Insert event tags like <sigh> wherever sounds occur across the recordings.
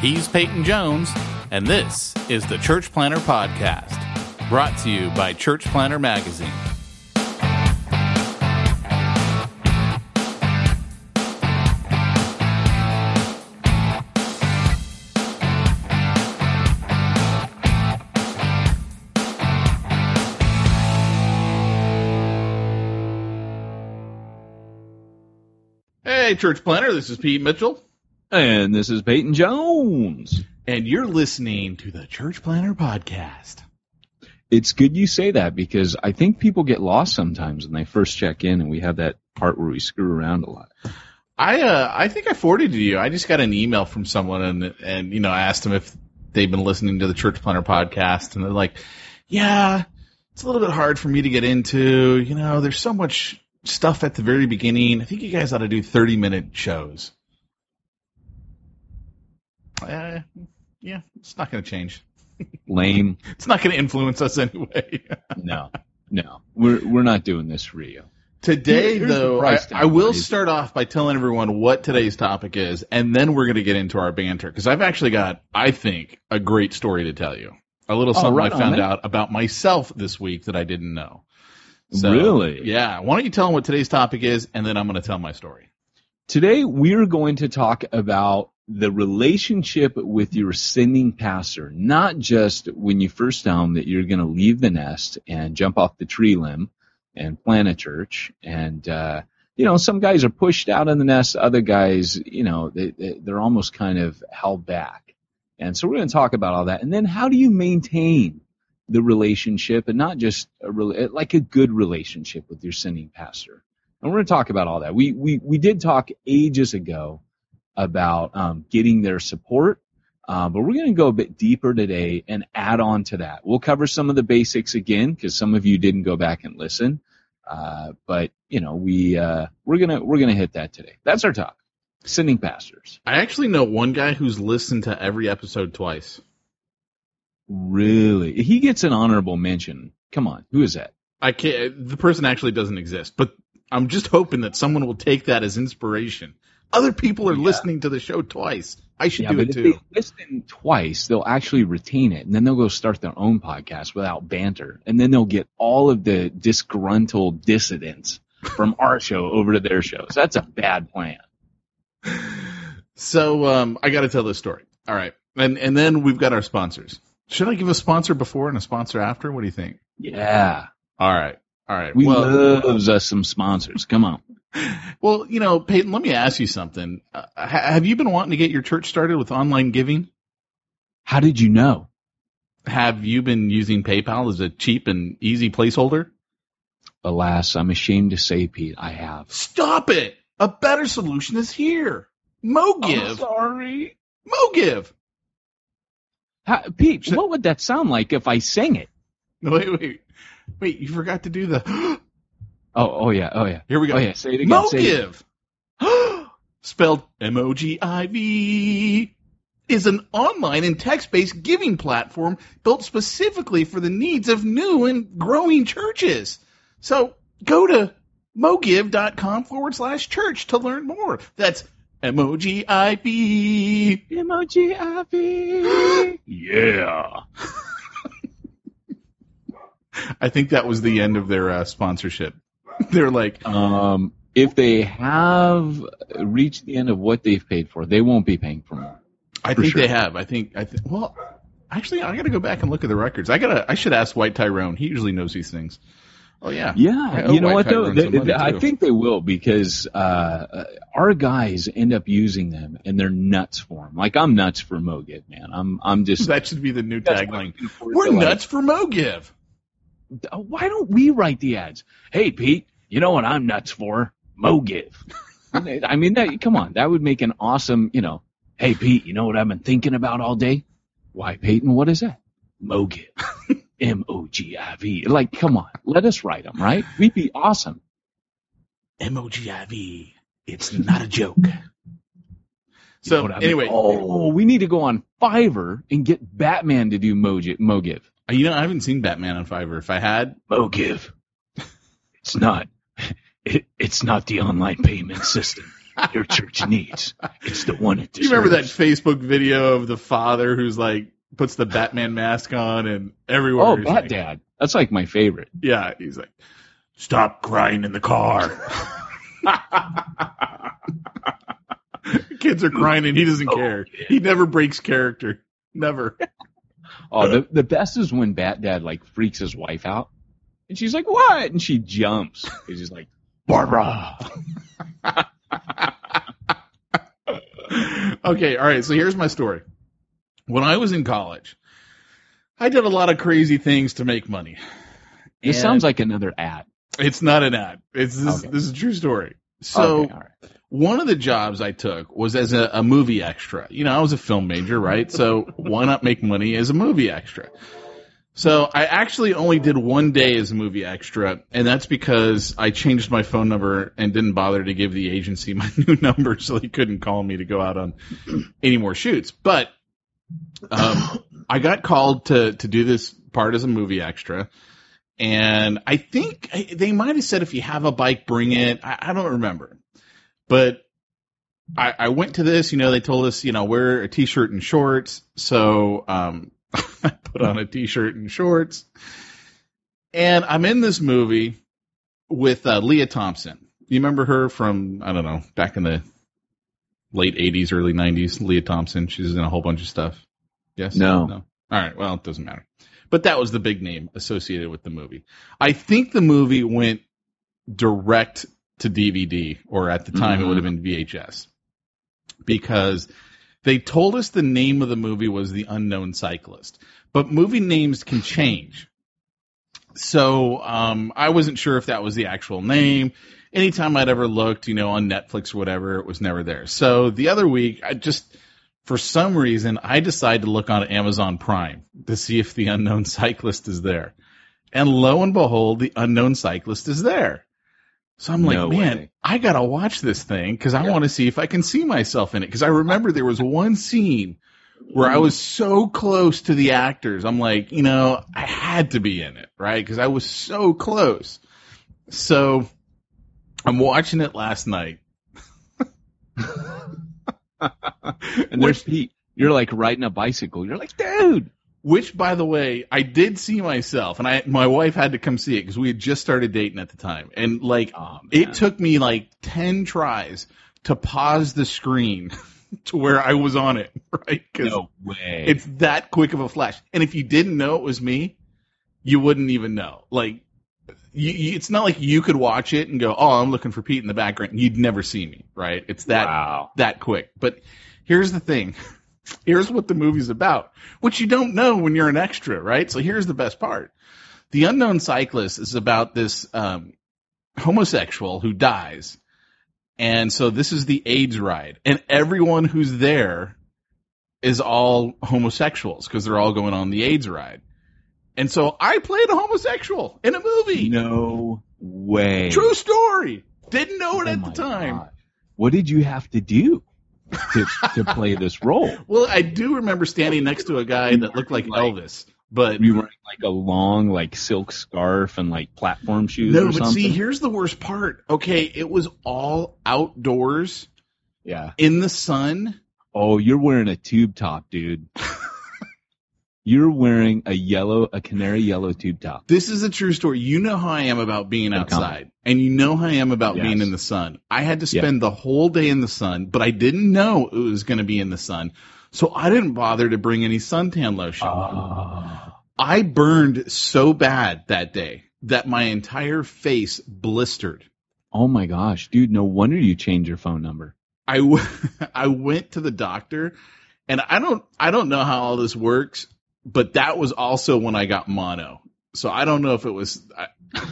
He's Peyton Jones, and this is the Church Planter Podcast, brought to you by Church Planter Magazine. Hey, Church Planter, this is Pete Mitchell. And this is Peyton Jones. And you're listening to the Church Planter Podcast. It's good you say that because I think people get lost sometimes when they first check in and we have that part where we screw around a lot. I uh, I think I forwarded to you. I just got an email from someone and and you know I asked them if they've been listening to the Church Planter podcast and they're like, yeah, it's a little bit hard for me to get into. You know, there's so much stuff at the very beginning. I think you guys ought to do 30 minute shows. Uh, yeah, it's not going to change. <laughs> Lame. it's not going to influence us anyway. <laughs> no, no, we're we're not doing this for you. Today, Here's though, I, I, will start off by telling everyone what today's topic is, and then we're going to get into our banter because I've actually got, I think, a great story to tell you. A little oh, something oh, right I found out about myself this week that I didn't know. So, really? Yeah. Why don't you tell them what today's topic is, and then I'm going to tell my story. Today, we're going to talk about the relationship with your sending pastor, not just when you first tell them that you're going to leave the nest and jump off the tree limb and plant a church. And, uh, you know, some guys are pushed out of the nest. Other guys, you know, they, they're almost kind of held back. And so we're going to talk about all that. And then how do you maintain the relationship and not just a, like a good relationship with your sending pastor? And we're going to talk about all that. We, we, we did talk ages ago about um, getting their support. Uh, but we're going to go a bit deeper today and add on to that. We'll cover some of the basics again because some of you didn't go back and listen. Uh, but you know, we uh, we're gonna we're gonna hit that today. That's our topic. Sending pastors. I actually know one guy who's listened to every episode twice. Really, he gets an honorable mention. Come on, who is that? I can't. The person actually doesn't exist, but I'm just hoping that someone will take that as inspiration other people are yeah. listening to the show twice. I should yeah, do it too. If they listen twice, they'll actually retain it, and then they'll go start their own podcast without banter, and then they'll get all of the disgruntled dissidents from <laughs> our show over to their shows. That's a bad plan. So um, I got to tell this story. All right, and and then we've got our sponsors. Should I give a sponsor before and a sponsor after? What do you think? Yeah. All right. All right. We well, loves us some sponsors. Come on. Well, you know, Peyton, let me ask you something. Uh, have you been wanting to get your church started with online giving? How did you know? Have you been using PayPal as a cheap and easy placeholder? Alas, I'm ashamed to say, Pete, I have. Stop it! A better solution is here. MoGiv. I'm sorry. MoGiv. How, Pete, Should, what would that sound like if I sang it? <laughs> Wait, wait, wait! You forgot to do the. <gasps> <gasps> Oh, oh yeah, oh yeah. Here we go. Oh yeah, say it again. MoGiv, <gasps> spelled M-O-G-I-V, is an online and text-based giving platform built specifically for the needs of new and growing churches. So go to mogiv.com forward slash church to learn more. That's M-O-G-I-V. M-O-G-I-V. <gasps> Yeah. <laughs> I think that was the end of their uh, sponsorship. <laughs> They're like, Um, if they have reached the end of what they've paid for, they won't be paying for more. I For think sure. they have. I think. I think. Well, actually, I got to go back and look at the records. I gotta. I should ask White Tyrone. He usually knows these things. Oh yeah. Yeah, you know White what though? They- they- I think they will because uh, uh, our guys end up using them and they're nuts for them. Like I'm nuts for Mogiv, man. I'm I'm just That should be the new tagline. what I'm looking forward We're to, like, nuts for Mogiv. Uh, why don't we write the ads? Hey, Pete, you know what I'm nuts for? Mogiv. I mean, that, come on, that would make an awesome, you know. Hey, Pete, you know what I've been thinking about all day? Why, Peyton? What is that? Mogiv. <laughs> M O G I V. Like, come on, let us write them, right? We'd be awesome. M O G I V. It's not a joke. <laughs> So I mean? anyway, oh, we need to go on Fiverr and get Batman to do Mogi- Mogiv. Uh, you know I haven't seen Batman on Fiverr. If I had, oh, Mogiv. It's not. It, it's not the online payment system your church needs. It's the one it <laughs> you remember that. Facebook video of the father who's like puts the Batman mask on and everywhere? Oh, Bat like, Dad. That's like my favorite. Yeah, he's like, stop crying in the car. <laughs> Kids are crying and he doesn't oh, care. He never breaks character. Never. <laughs> Oh, the the best is when Bat Dad like freaks his wife out, and she's like, "What?" and she jumps. He's just like, "Barbara." <laughs> okay, all right. So here's my story. When I was in college, I did a lot of crazy things to make money. This And sounds like another ad. it's not an ad. It's this. Okay. This is a true story. So Okay, right. one of the jobs I took was as a, a movie extra. You know, I was a film major, right? So <laughs> why not make money as a movie extra? So I actually only did one day as a movie extra, and that's because I changed my phone number and didn't bother to give the agency <laughs> my new number, so they couldn't call me to go out on any more shoots. But um, I got called to to do this part as a movie extra, and I think they might have said if you have a bike, bring it. I, I don't remember, but I, I went to this. You know, they told us, you know, wear a t-shirt and shorts. So um, <laughs> I put on a t-shirt and shorts, and I'm in this movie with uh, Lea Thompson. You remember her from I don't know back in the late '80s, early '90s? Lea Thompson. She's in a whole bunch of stuff. Yes. No. No. All right. Well, it doesn't matter. But that was the big name associated with the movie. I think the movie went direct to DVD, or at the time it Mhm. would have been VHS, because they told us the name of the movie was The Unknown Cyclist. But movie names can change. So um, I wasn't sure if that was the actual name. Anytime I'd ever looked, you know, on Netflix or whatever, it was never there. So the other week, I just, for some reason, I decided to look on Amazon Prime to see if the unknown <laughs> cyclist is there. And lo and behold, the unknown cyclist is there. So I'm like, No man, way. I gotta watch this thing because I want to see if I can see myself in it. Because I remember there was one scene where I was so close to the actors. I'm like, you know, I had to be in it, right? Because I was so close. So I'm watching it last night. <laughs> <laughs> And there's Pete. You're like riding a bicycle. You're like, dude. Which, by the way, I did see myself, and I my wife had to come see it because we had just started dating at the time, and like Oh, it took me like ten tries to pause the screen <laughs> to where I was on it, <laughs> right? No way. it's that quick of a flash, and if you didn't know it was me, you wouldn't even know. Like, you, you, it's not like you could watch it and go, "Oh, I'm looking for Pete in the background." You'd never see me, right? It's that wow. that quick. But here's the thing. <laughs> Here's what the movie's about, which you don't know when you're an extra, right? So here's the best part. The Unknown Cyclist is about this um, homosexual who dies. And so this is the AIDS ride. And everyone who's there is all homosexuals because they're all going on the AIDS ride. And so I played a homosexual in a movie. No way. True story. Didn't know it Oh at the time. God. What did you have to do to, to <laughs> play this role? Well, I do remember standing next to a guy that looked like Like- Elvis But you wearing like a long like silk scarf and like platform shoes no, but something? see, here's the worst part. Okay, it was all outdoors yeah. in the sun. Oh, you're wearing a tube top, dude. <laughs> you're wearing a yellow, a canary yellow tube top. This is a true story. You know how I am about being outside, and you know how I am about Yes. being in the sun. I had to Yeah. spend the whole day in the sun, but I didn't know it was going to be in the sun, so I didn't bother to bring any suntan lotion. Oh. I burned so bad that day that my entire face blistered. Oh my gosh, dude! No wonder you changed your phone number. I, w- <laughs> I went to the doctor and I don't I don't know how all this works, but that was also when I got mono. So I don't know if it was I, <laughs>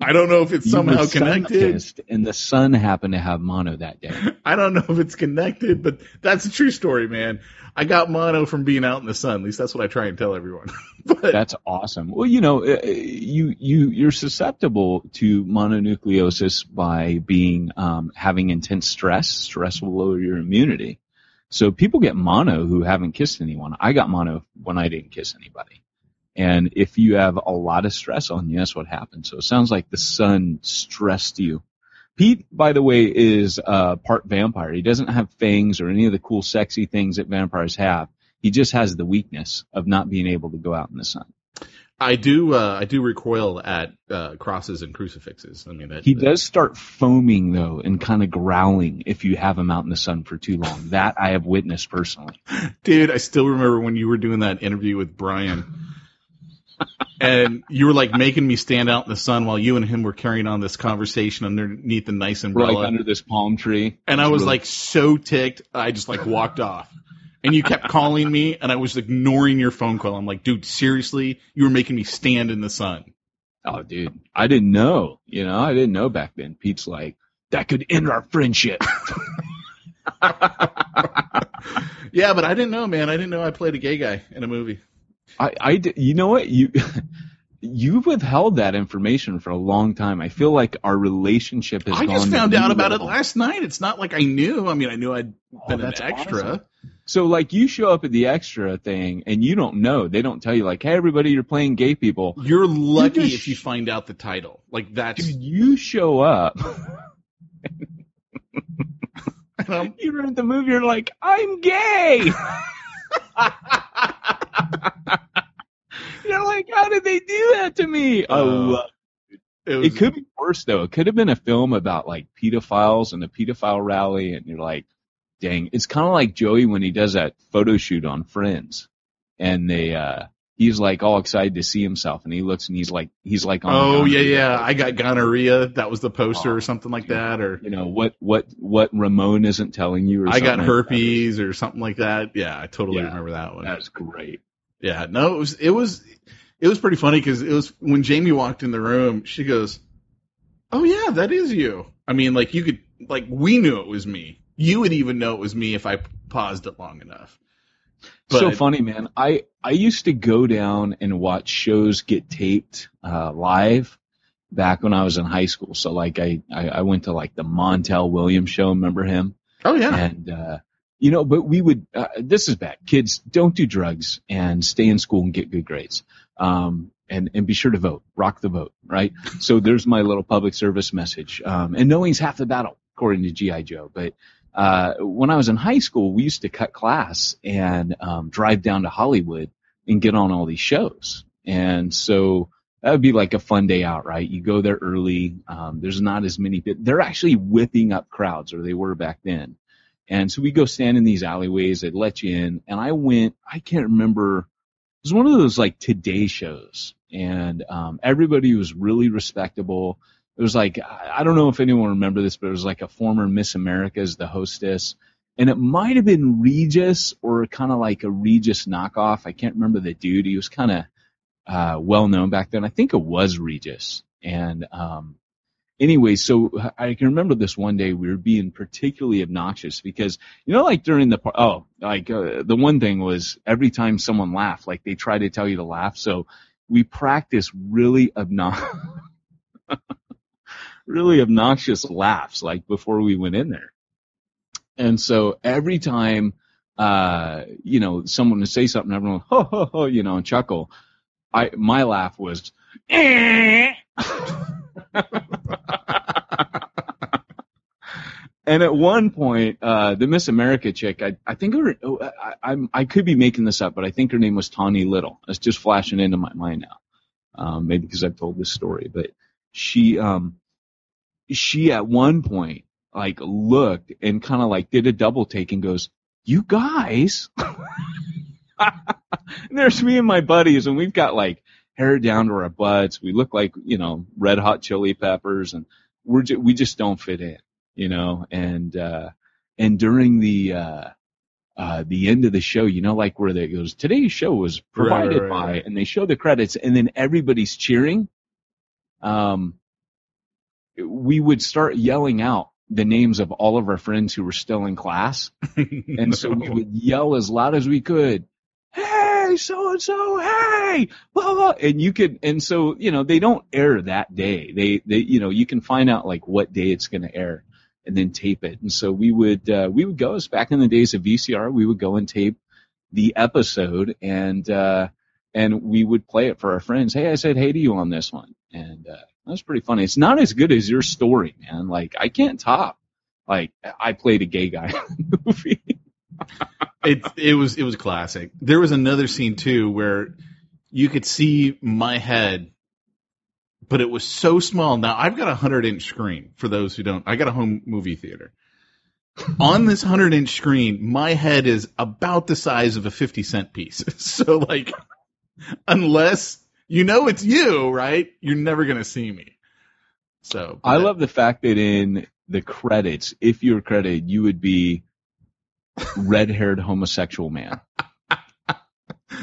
I don't know if it's somehow connected. and the sun happened to have mono that day. <laughs> I don't know if it's connected, but that's a true story, man. I got mono from being out in the sun. At least that's what I try and tell everyone. <laughs> but That's awesome. Well, you know, uh, you you you're susceptible to mononucleosis by being um, having intense stress. Stress will lower your immunity. So people get mono who haven't kissed anyone. I got mono when I didn't kiss anybody. And if you have a lot of stress on you, that's what happens. So it sounds like the sun stressed you. Pete, by the way, is uh, part vampire. He doesn't have fangs or any of the cool, sexy things that vampires have. He just has the weakness of not being able to go out in the sun. I do uh, I do recoil at uh, crosses and crucifixes. I mean, that, He does start foaming though and kind of growling if you have him out in the sun for too long. That I have witnessed personally. Dude, I still remember when you were doing that interview with Brian. and you were like making me stand out in the sun while you and him were carrying on this conversation underneath the nice umbrella. like under this palm tree. and I was really- like so ticked, I just like walked off. And you kept calling me, and I was ignoring your phone call. I'm like, dude, seriously, you were making me stand in the sun. oh dude, I didn't know. You know, I didn't know back then. Pete's like, that could end our friendship. <laughs> yeah, but I didn't know, man. I didn't know I played a gay guy in a movie. I, I, you know what? You, <laughs> you've withheld that information for a long time. I feel like our relationship has I just found out about it last night. It's not like I knew. I mean, I knew I'd Oh, been an that's extra. awesome. So like you show up at the extra thing and you don't know. They don't tell you like, hey everybody, you're playing gay people. You're lucky just- if you find out the title. Like that's Dude, you show up. um, <laughs> you rent the movie. You're like, I'm gay. <laughs> you're like, how did they do that to me? Uh, oh, it, was, it could be worse though. It could have been a film about like pedophiles and a pedophile rally, and you're like, dang. It's kind of like Joey when he does that photo shoot on Friends, and they. uh He's like all excited to see himself, and he looks and he's like he's like on Oh yeah, yeah. I got gonorrhea. That was the poster Oh, or something like that, or you know what what what Ramon isn't telling you. Or I got something like herpes or something like that. Yeah, I totally Yeah. remember that one. That's great. Yeah, no, it was it was it was pretty funny because it was when Jamie walked in the room. She goes, "Oh yeah, that is you." I mean, like you could like we knew it was me. You would even know it was me if I paused it long enough. so funny, man. I I used to go down and watch shows get taped uh, live back when I was in high school. So like I I, I went to like the Montel Williams show. Remember him? Oh yeah, And uh, you know, but we would. Uh, this is bad. Kids, don't do drugs and stay in school and get good grades. Um, and and be sure to vote. Rock the vote. Right. so there's my little public service message. Um, and knowing's half the battle, according to GI Joe. But uh, when I was in high school, we used to cut class and um, drive down to Hollywood and get on all these shows. And so that would be like a fun day out, right? You go there early. Um, there's not as many. They're actually whipping up crowds, or they were back then. And so we go stand in these alleyways. They'd let you in. And I went. I can't remember. It was one of those like Today shows, and um, everybody was really respectable. It was like I don't know if anyone remember this, but it was like a former Miss America as the hostess, and it might have been Regis or kind of like a Regis knockoff. I can't remember the dude. He was kind of uh, well known back then. I think it was Regis. And um, anyway, so I can remember this one day we were being particularly obnoxious because you know, like during the oh, like uh, the one thing was every time someone laughed, like they try to tell you to laugh. So we practiced really obnoxious. <laughs> really obnoxious laughs like before we went in there. And so every time uh, you know, someone would say something, everyone, would, ho, ho, ho, you know, and chuckle. I, my laugh was, eh. <laughs> and at one point, uh, the Miss America chick, I, I think her, oh, I, I'm, I could be making this up, but I think her name was Tawny Little. It's just flashing into my mind now. Um, maybe because I've told this story, but she, um, she at one point, like looked and kind of like did a double take and goes, you guys, <laughs> there's me and my buddies and we've got like hair down to our butts. We look like, you know, red hot chili peppers and we're just, we just don't fit in, you know, and, uh, and during the, uh, uh, the end of the show, you know, like where they goes, today's show was provided right, right, by, right. and they show the credits and then everybody's cheering. Um, we would start yelling out the names of all of our friends who were still in class. <laughs> And so we would yell as loud as we could, Hey, so and so, hey, blah, blah. And you could, and so, you know, they don't air that day. They, they, you know, you can find out like what day it's going to air and then tape it. And so we would, uh, we would go as back in the days of VCR, we would go and tape the episode and, uh, and we would play it for our friends. Hey, I said hey to you on this one. And, uh, that's pretty funny. It's not as good as your story, man. Like I can't top. Like I played a gay guy <laughs> in the movie. it it was it was classic. There was another scene too where you could see my head, but it was so small. Now I've got a hundred inch screen. For those who don't, I got a home movie theater. <laughs> On this hundred inch screen, my head is about the size of a fifty cent piece. <laughs> So like, unless you know it's you, right? You're never gonna see me. So I love the fact that in the credits, if you were credited, you would be red haired homosexual man. <laughs>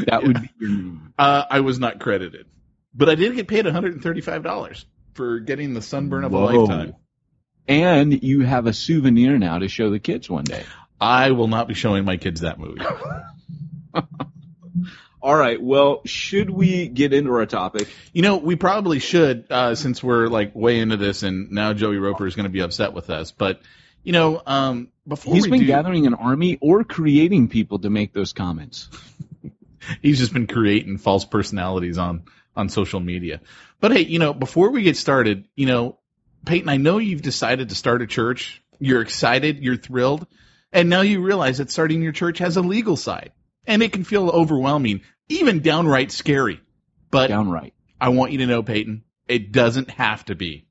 That would be your name. Uh, I was not credited, but I did get paid $135 for getting the sunburn of a lifetime. And you have a souvenir now to show the kids one day. I will not be showing my kids that movie. <laughs> All right. Well, should we get into our topic? You know, we probably should, uh, since we're like way into this, and now Joey Roper is going to be upset with us. But you know, um, before He's we been do, gathering an army or creating people to make those comments. <laughs> he's just been creating false personalities on on social media. But hey, you know, before we get started, you know, Peyton, I know you've decided to start a church. You're excited, you're thrilled, and now you realize that starting your church has a legal side, and it can feel overwhelming, even downright scary. But Downright. I want you to know, Peyton, it doesn't have to be.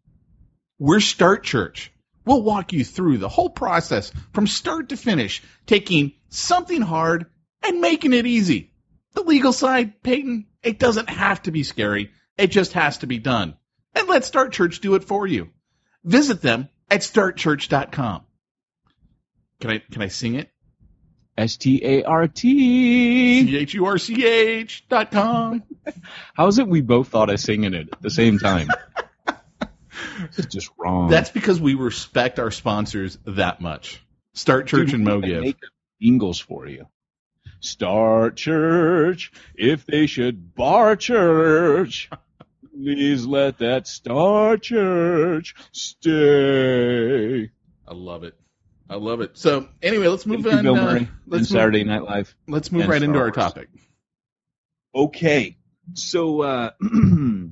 We're Start Church. We'll walk you through the whole process from start to finish, taking something hard and making it easy. The legal side, Peyton, it doesn't have to be scary. It just has to be done. And let Start Church do it for you. Visit them at startchurch.com. Can I, can I sing it? S T A R T. C-H-U-R-C-H dot com. How is it we both thought of singing it at the same time? it's just wrong. That's because we respect our sponsors that much. Start Church Dude, and MoGiv. Ingles for you. Start church if they should bar church. Please let that star church stay. I love it. I love it. So anyway, let's move Thank on. Bill uh, Murray and let's Saturday move, Night Live. let's move right into Star our topic. Okay. So, uh, <clears throat> me,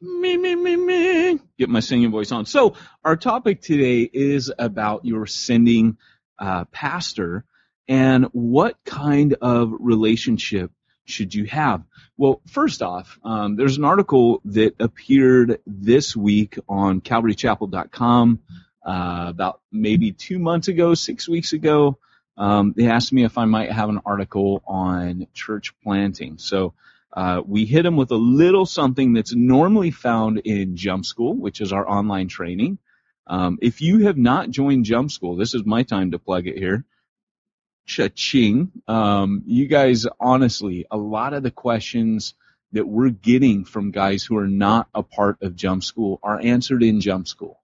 me, me, me. Get my singing voice on. So, our topic today is about your sending uh, pastor and what kind of relationship should you have? Well, first off, um, there's an article that appeared this week on CalvaryChapel.com uh, about maybe two months ago, six weeks ago. Um, they asked me if I might have an article on church planting. So uh, we hit them with a little something that's normally found in Jump School, which is our online training. Um, if you have not joined Jump School, this is my time to plug it here. Cha-ching. Um, you guys, honestly, a lot of the questions that we're getting from guys who are not a part of Jump School are answered in Jump School.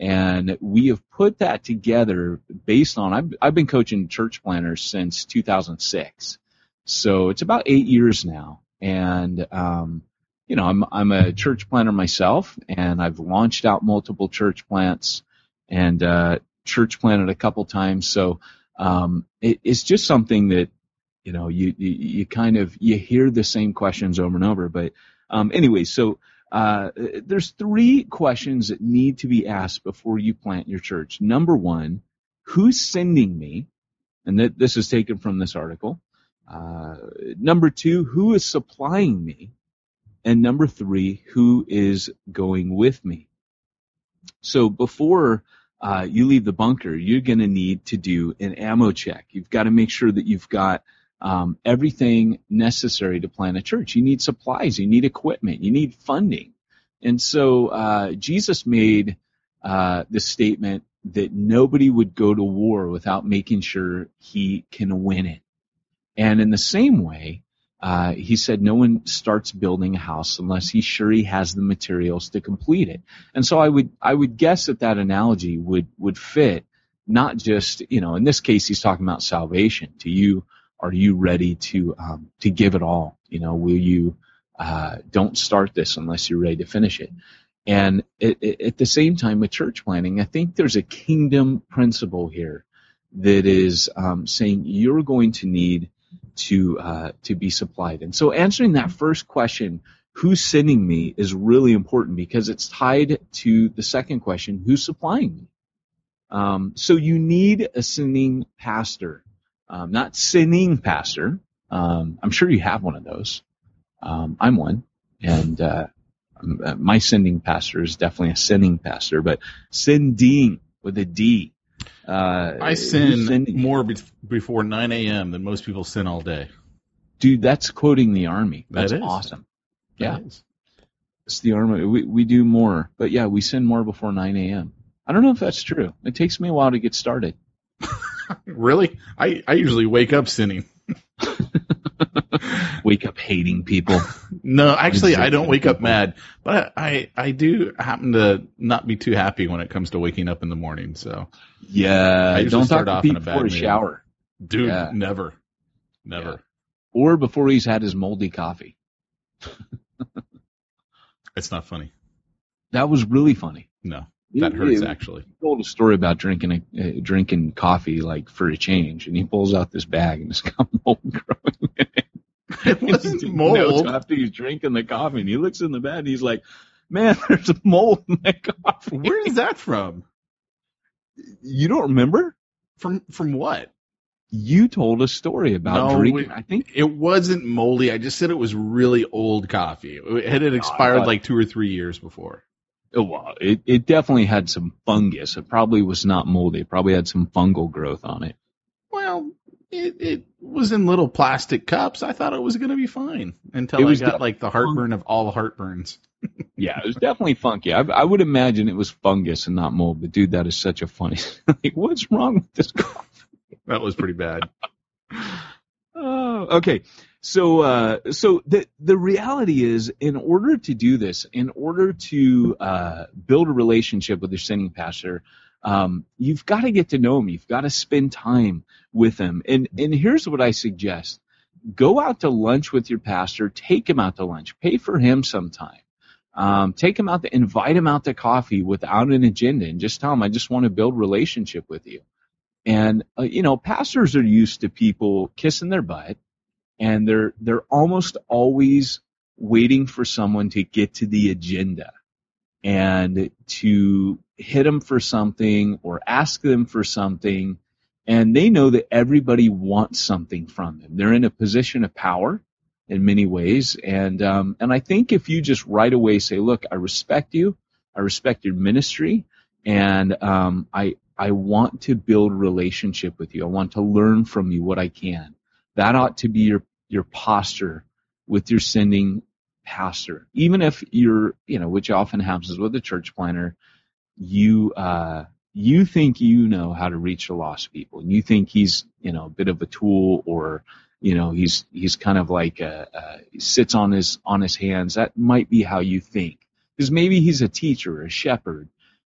And we have put that together based on, I've, I've been coaching church planters since 2006. So it's about eight years now. And, um, you know, I'm, I'm a church planter myself and I've launched out multiple church plants and, uh, church planted a couple times. So, Um, it, it's just something that you know you, you you kind of you hear the same questions over and over. But um, anyway, so uh, there's three questions that need to be asked before you plant your church. Number one, who's sending me? And this is taken from this article. Uh, number two, who is supplying me? And number three, who is going with me? So before uh, you leave the bunker, you're going to need to do an ammo check. You've got to make sure that you've got um, everything necessary to plant a church. You need supplies, you need equipment, you need funding. And so uh, Jesus made uh, the statement that nobody would go to war without making sure he can win it. And in the same way, uh, he said no one starts building a house unless he's sure he has the materials to complete it. And so I would I would guess that that analogy would would fit not just you know in this case he's talking about salvation. To you, are you ready to um, to give it all? You know, will you uh, don't start this unless you're ready to finish it? And it, it, at the same time with church planting, I think there's a kingdom principle here that is um, saying you're going to need to uh, to be supplied. And so answering that first question, who's sending me, is really important because it's tied to the second question, who's supplying me. Um, so you need a sending pastor, um, not sending pastor. Um, I'm sure you have one of those. Um, I'm one, and uh, uh, my sending pastor is definitely a sending pastor, but sending with a D. Uh, I sin more be- before 9 a.m. than most people sin all day. Dude, that's quoting the army. That's awesome. That yeah. Is. It's the army. We, we do more, but yeah, we sin more before 9 a.m. I don't know if that's true. It takes me a while to get started. <laughs> really? I, I usually wake up sinning. <laughs> wake up hating people. No, actually, I don't wake up mad, but I, I do happen to not be too happy when it comes to waking up in the morning. So yeah, I don't start off in a bad a shower, dude. Yeah. Never, never. Yeah. Or before he's had his moldy coffee. <laughs> it's not funny. That was really funny. No, that hurts actually. He told a story about drinking a, uh, drinking coffee like for a change, and he pulls out this bag and it's <laughs> got mold growing in it. It <laughs> wasn't mold. After he's drinking the coffee, and he looks in the bag, and he's like, "Man, <laughs> there's a mold in that coffee." Where is that from? You don't remember? From from what? You told a story about no, drinking. I think it wasn't moldy. I just said it was really old coffee. It had it expired like two or three years before. Oh, well, it, it definitely had some fungus. It probably was not moldy. It probably had some fungal growth on it. Well, it, it was in little plastic cups. I thought it was going to be fine until I got like the heartburn of all heartburns. <laughs> yeah, it was definitely funky. I, I, would imagine it was fungus and not mold. But dude, that is such a funny. <laughs> like, what's wrong with this coffee? That was pretty bad. <laughs> oh, okay. So, uh, so the the reality is, in order to do this, in order to uh, build a relationship with your sending pastor, um, you've got to get to know him. You've got to spend time with him. And and here's what I suggest: go out to lunch with your pastor. Take him out to lunch. Pay for him sometime. Um, take him out to invite him out to coffee without an agenda, and just tell him, "I just want to build relationship with you." And uh, you know, pastors are used to people kissing their butt and they're they're almost always waiting for someone to get to the agenda and to hit them for something or ask them for something. And they know that everybody wants something from them. They're in a position of power in many ways. And um, and i think if you just right away say look i respect you. I respect your ministry. And um, i i want to build relationship with you. I want to learn from you what i can. That ought to be your your posture with your sending pastor. Even if you're, you know, which often happens with a church planter, you uh, you think you know how to reach the lost people, and you think he's, you know, a bit of a tool, or you know, he's he's kind of like a, a sits on his on his hands. That might be how you think, because maybe he's a teacher, a shepherd,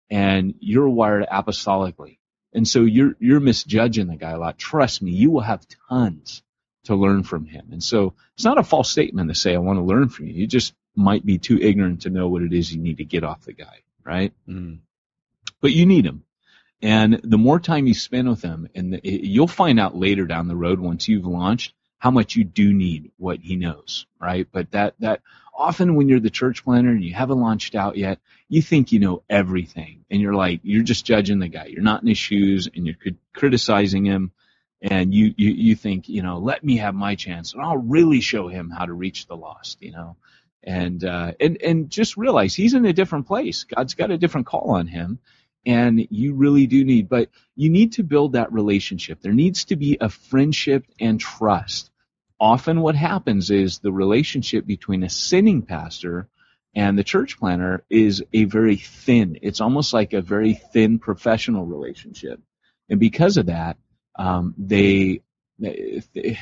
and you're wired apostolically, and so you're you're misjudging the guy a lot. Trust me, you will have tons to learn from him. And so it's not a false statement to say, I want to learn from you. You just might be too ignorant to know what it is you need to get off the guy, right? Mm. But you need him. And the more time you spend with him, and the, you'll find out later down the road once you've launched how much you do need what he knows, right? But that that often when you're the church planter and you haven't launched out yet, you think you know everything, and you're like you're just judging the guy. You're not in his shoes, and you're criticizing him, and you you you think you know let me have my chance, and I'll really show him how to reach the lost, you know. And uh, and and just realize he's in a different place. God's got a different call on him, and you really do need but you need to build that relationship there needs to be a friendship and trust often what happens is the relationship between a sending pastor and the church planter is a very thin it's almost like a very thin professional relationship and because of that um, they, they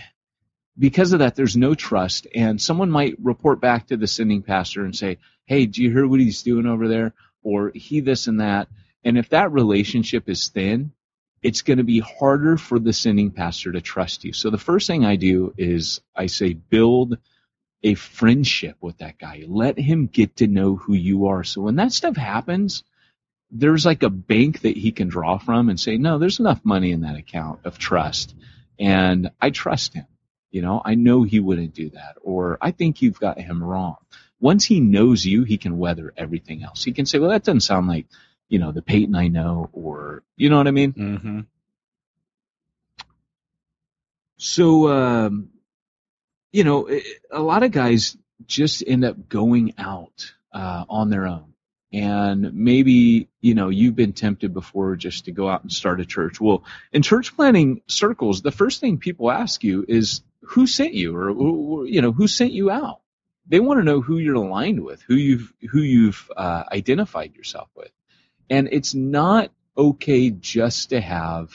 because of that, there's no trust, and someone might report back to the sending pastor and say, "Hey, do you hear what he's doing over there?" Or he this and that, and if that relationship is thin, it's going to be harder for the sending pastor to trust you. So the first thing I do is I say build a friendship with that guy. Let him get to know who you are. So when that stuff happens, there's like a bank that he can draw from and say, no, there's enough money in that account of trust. And I trust him. You know, I know he wouldn't do that. Or I think you've got him wrong. Once he knows you, he can weather everything else. He can say, well, that doesn't sound like you know, the Peyton I know, or you know what I mean. Mm-hmm. So, um, you know, a lot of guys just end up going out uh, on their own. And maybe, you know, you've been tempted before just to go out and start a church. Well, in church planting circles, the first thing people ask you is who sent you or, you know, who sent you out? They want to know who you're aligned with, who you've, who you've uh, identified yourself with. And it's not okay just to have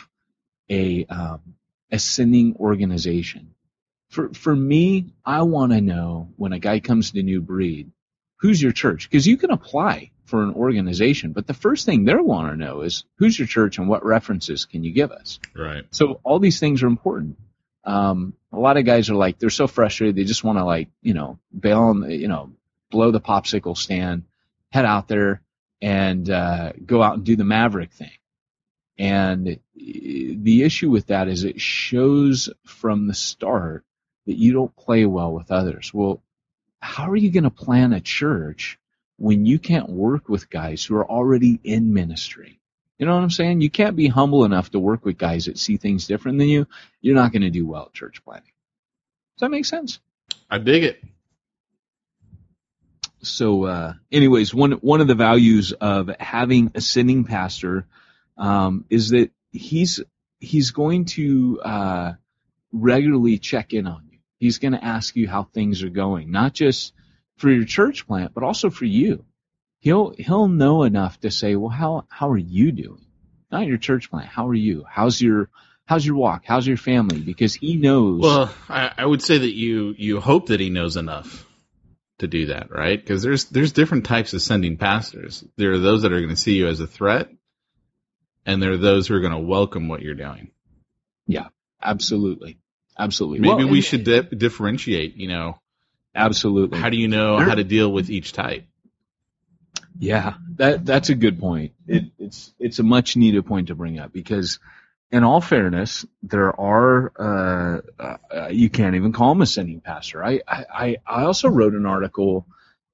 a um, ascending organization. For for me, I want to know when a guy comes to New Breed, who's your church? Because you can apply for an organization, but the first thing they want to know is who's your church and what references can you give us? Right. So all these things are important. Um, a lot of guys are like they're so frustrated they just want to like you know bail on you know blow the popsicle stand, head out there, and uh, go out and do the Maverick thing. And the issue with that is it shows from the start that you don't play well with others. Well, how are you going to plan a church when you can't work with guys who are already in ministry? You know what I'm saying? You can't be humble enough to work with guys that see things different than you. You're not going to do well at church planting. Does that make sense? I dig it so uh, anyways one one of the values of having a sending pastor um, is that he's he's going to uh, regularly check in on you he's going to ask you how things are going not just for your church plant but also for you he'll he'll know enough to say well how how are you doing not your church plant how are you how's your how's your walk how's your family because he knows well I, I would say that you you hope that he knows enough to do that, right? Because there's there's different types of sending pastors. There are those that are going to see you as a threat, and there are those who are going to welcome what you're doing. Yeah, absolutely, absolutely. Maybe well, we and, should di- differentiate. You know, absolutely. How do you know how to deal with each type? Yeah, that that's a good point. It, it's it's a much needed point to bring up because in all fairness, there are uh, uh, you can't even call him a sending pastor. I I, I also wrote an article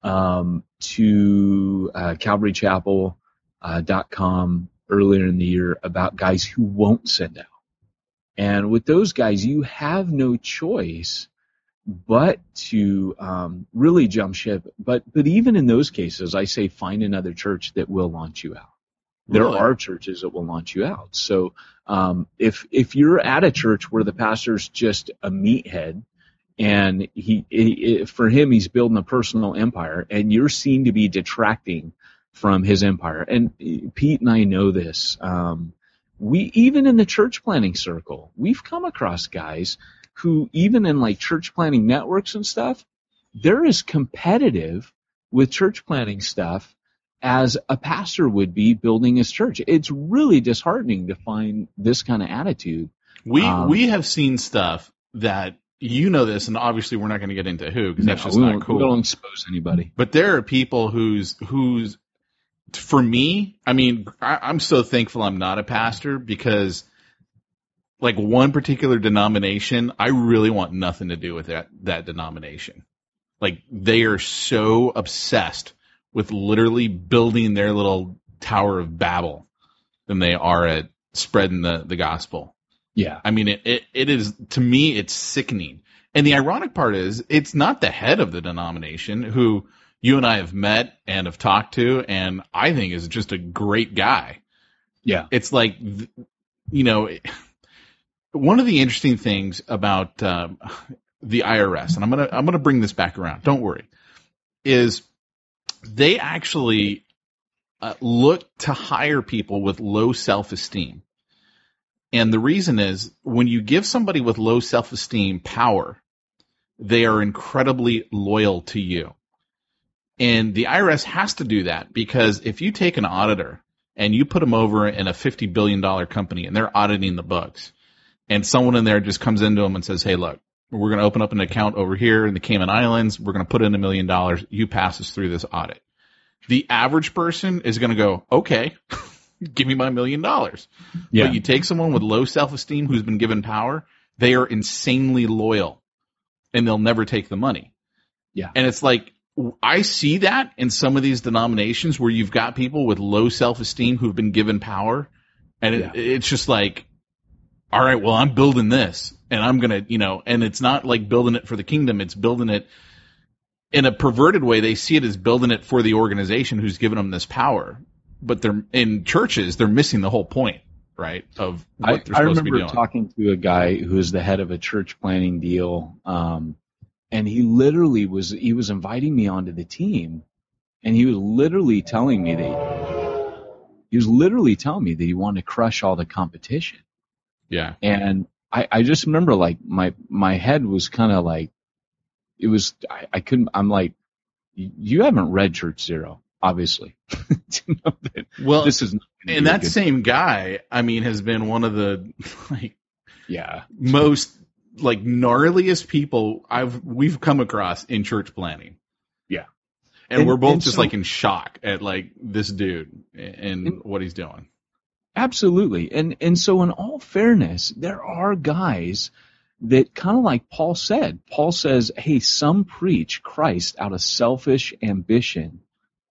um, to uh, CalvaryChapel.com uh, earlier in the year about guys who won't send out, and with those guys, you have no choice but to um, really jump ship. But but even in those cases, I say find another church that will launch you out. There really? are churches that will launch you out. So um, if if you're at a church where the pastor's just a meathead and he, he, for him he's building a personal empire and you're seen to be detracting from his empire and pete and i know this um, we even in the church planting circle we've come across guys who even in like church planting networks and stuff they're as competitive with church planting stuff as a pastor would be building his church. It's really disheartening to find this kind of attitude. We um, we have seen stuff that you know this, and obviously we're not going to get into who because no, that's just not cool. We don't expose anybody. But there are people whose whose for me, I mean, I, I'm so thankful I'm not a pastor because like one particular denomination, I really want nothing to do with that, that denomination. Like they are so obsessed with literally building their little Tower of Babel than they are at spreading the, the gospel. Yeah. I mean, it, it, it is, to me, it's sickening. And the ironic part is, it's not the head of the denomination who you and I have met and have talked to, and I think is just a great guy. Yeah. It's like, you know, one of the interesting things about um, the IRS, and I'm gonna I'm gonna bring this back around. Don't worry, is they actually uh, look to hire people with low self esteem. And the reason is when you give somebody with low self esteem power, they are incredibly loyal to you. And the IRS has to do that because if you take an auditor and you put them over in a $50 billion company and they're auditing the books, and someone in there just comes into them and says, Hey, look, we're going to open up an account over here in the Cayman Islands. We're going to put in a million dollars. You pass us through this audit. The average person is going to go, okay, <laughs> give me my million dollars. Yeah. But you take someone with low self esteem who's been given power, they are insanely loyal and they'll never take the money. Yeah. And it's like, I see that in some of these denominations where you've got people with low self esteem who've been given power. And it, Yeah. it's just like, all right, well, I'm building this and I'm going to, you know, and it's not like building it for the kingdom. It's building it in a perverted way. They see it as building it for the organization who's given them this power. But they're in churches, they're missing the whole point, right? Of what I, they're I supposed to be remember doing. talking to a guy who was the head of a church planting deal, um, and he literally was he was inviting me onto the team, and he was literally telling me that he was literally telling me that he wanted to crush all the competition, yeah. and I, I just remember like my my head was kind of like it was I, I couldn't I'm like you haven't read Church Zero obviously <laughs> to know Well, this is not and that good- same guy, I mean, has been one of the <laughs> like yeah most like gnarliest people I've we've come across in church planting. Yeah. And, And- we're both and just so- like in shock at like this dude and, And- what he's doing. Absolutely. And and so in all fairness, there are guys that kind of like Paul said. Paul says, "Hey, some preach Christ out of selfish ambition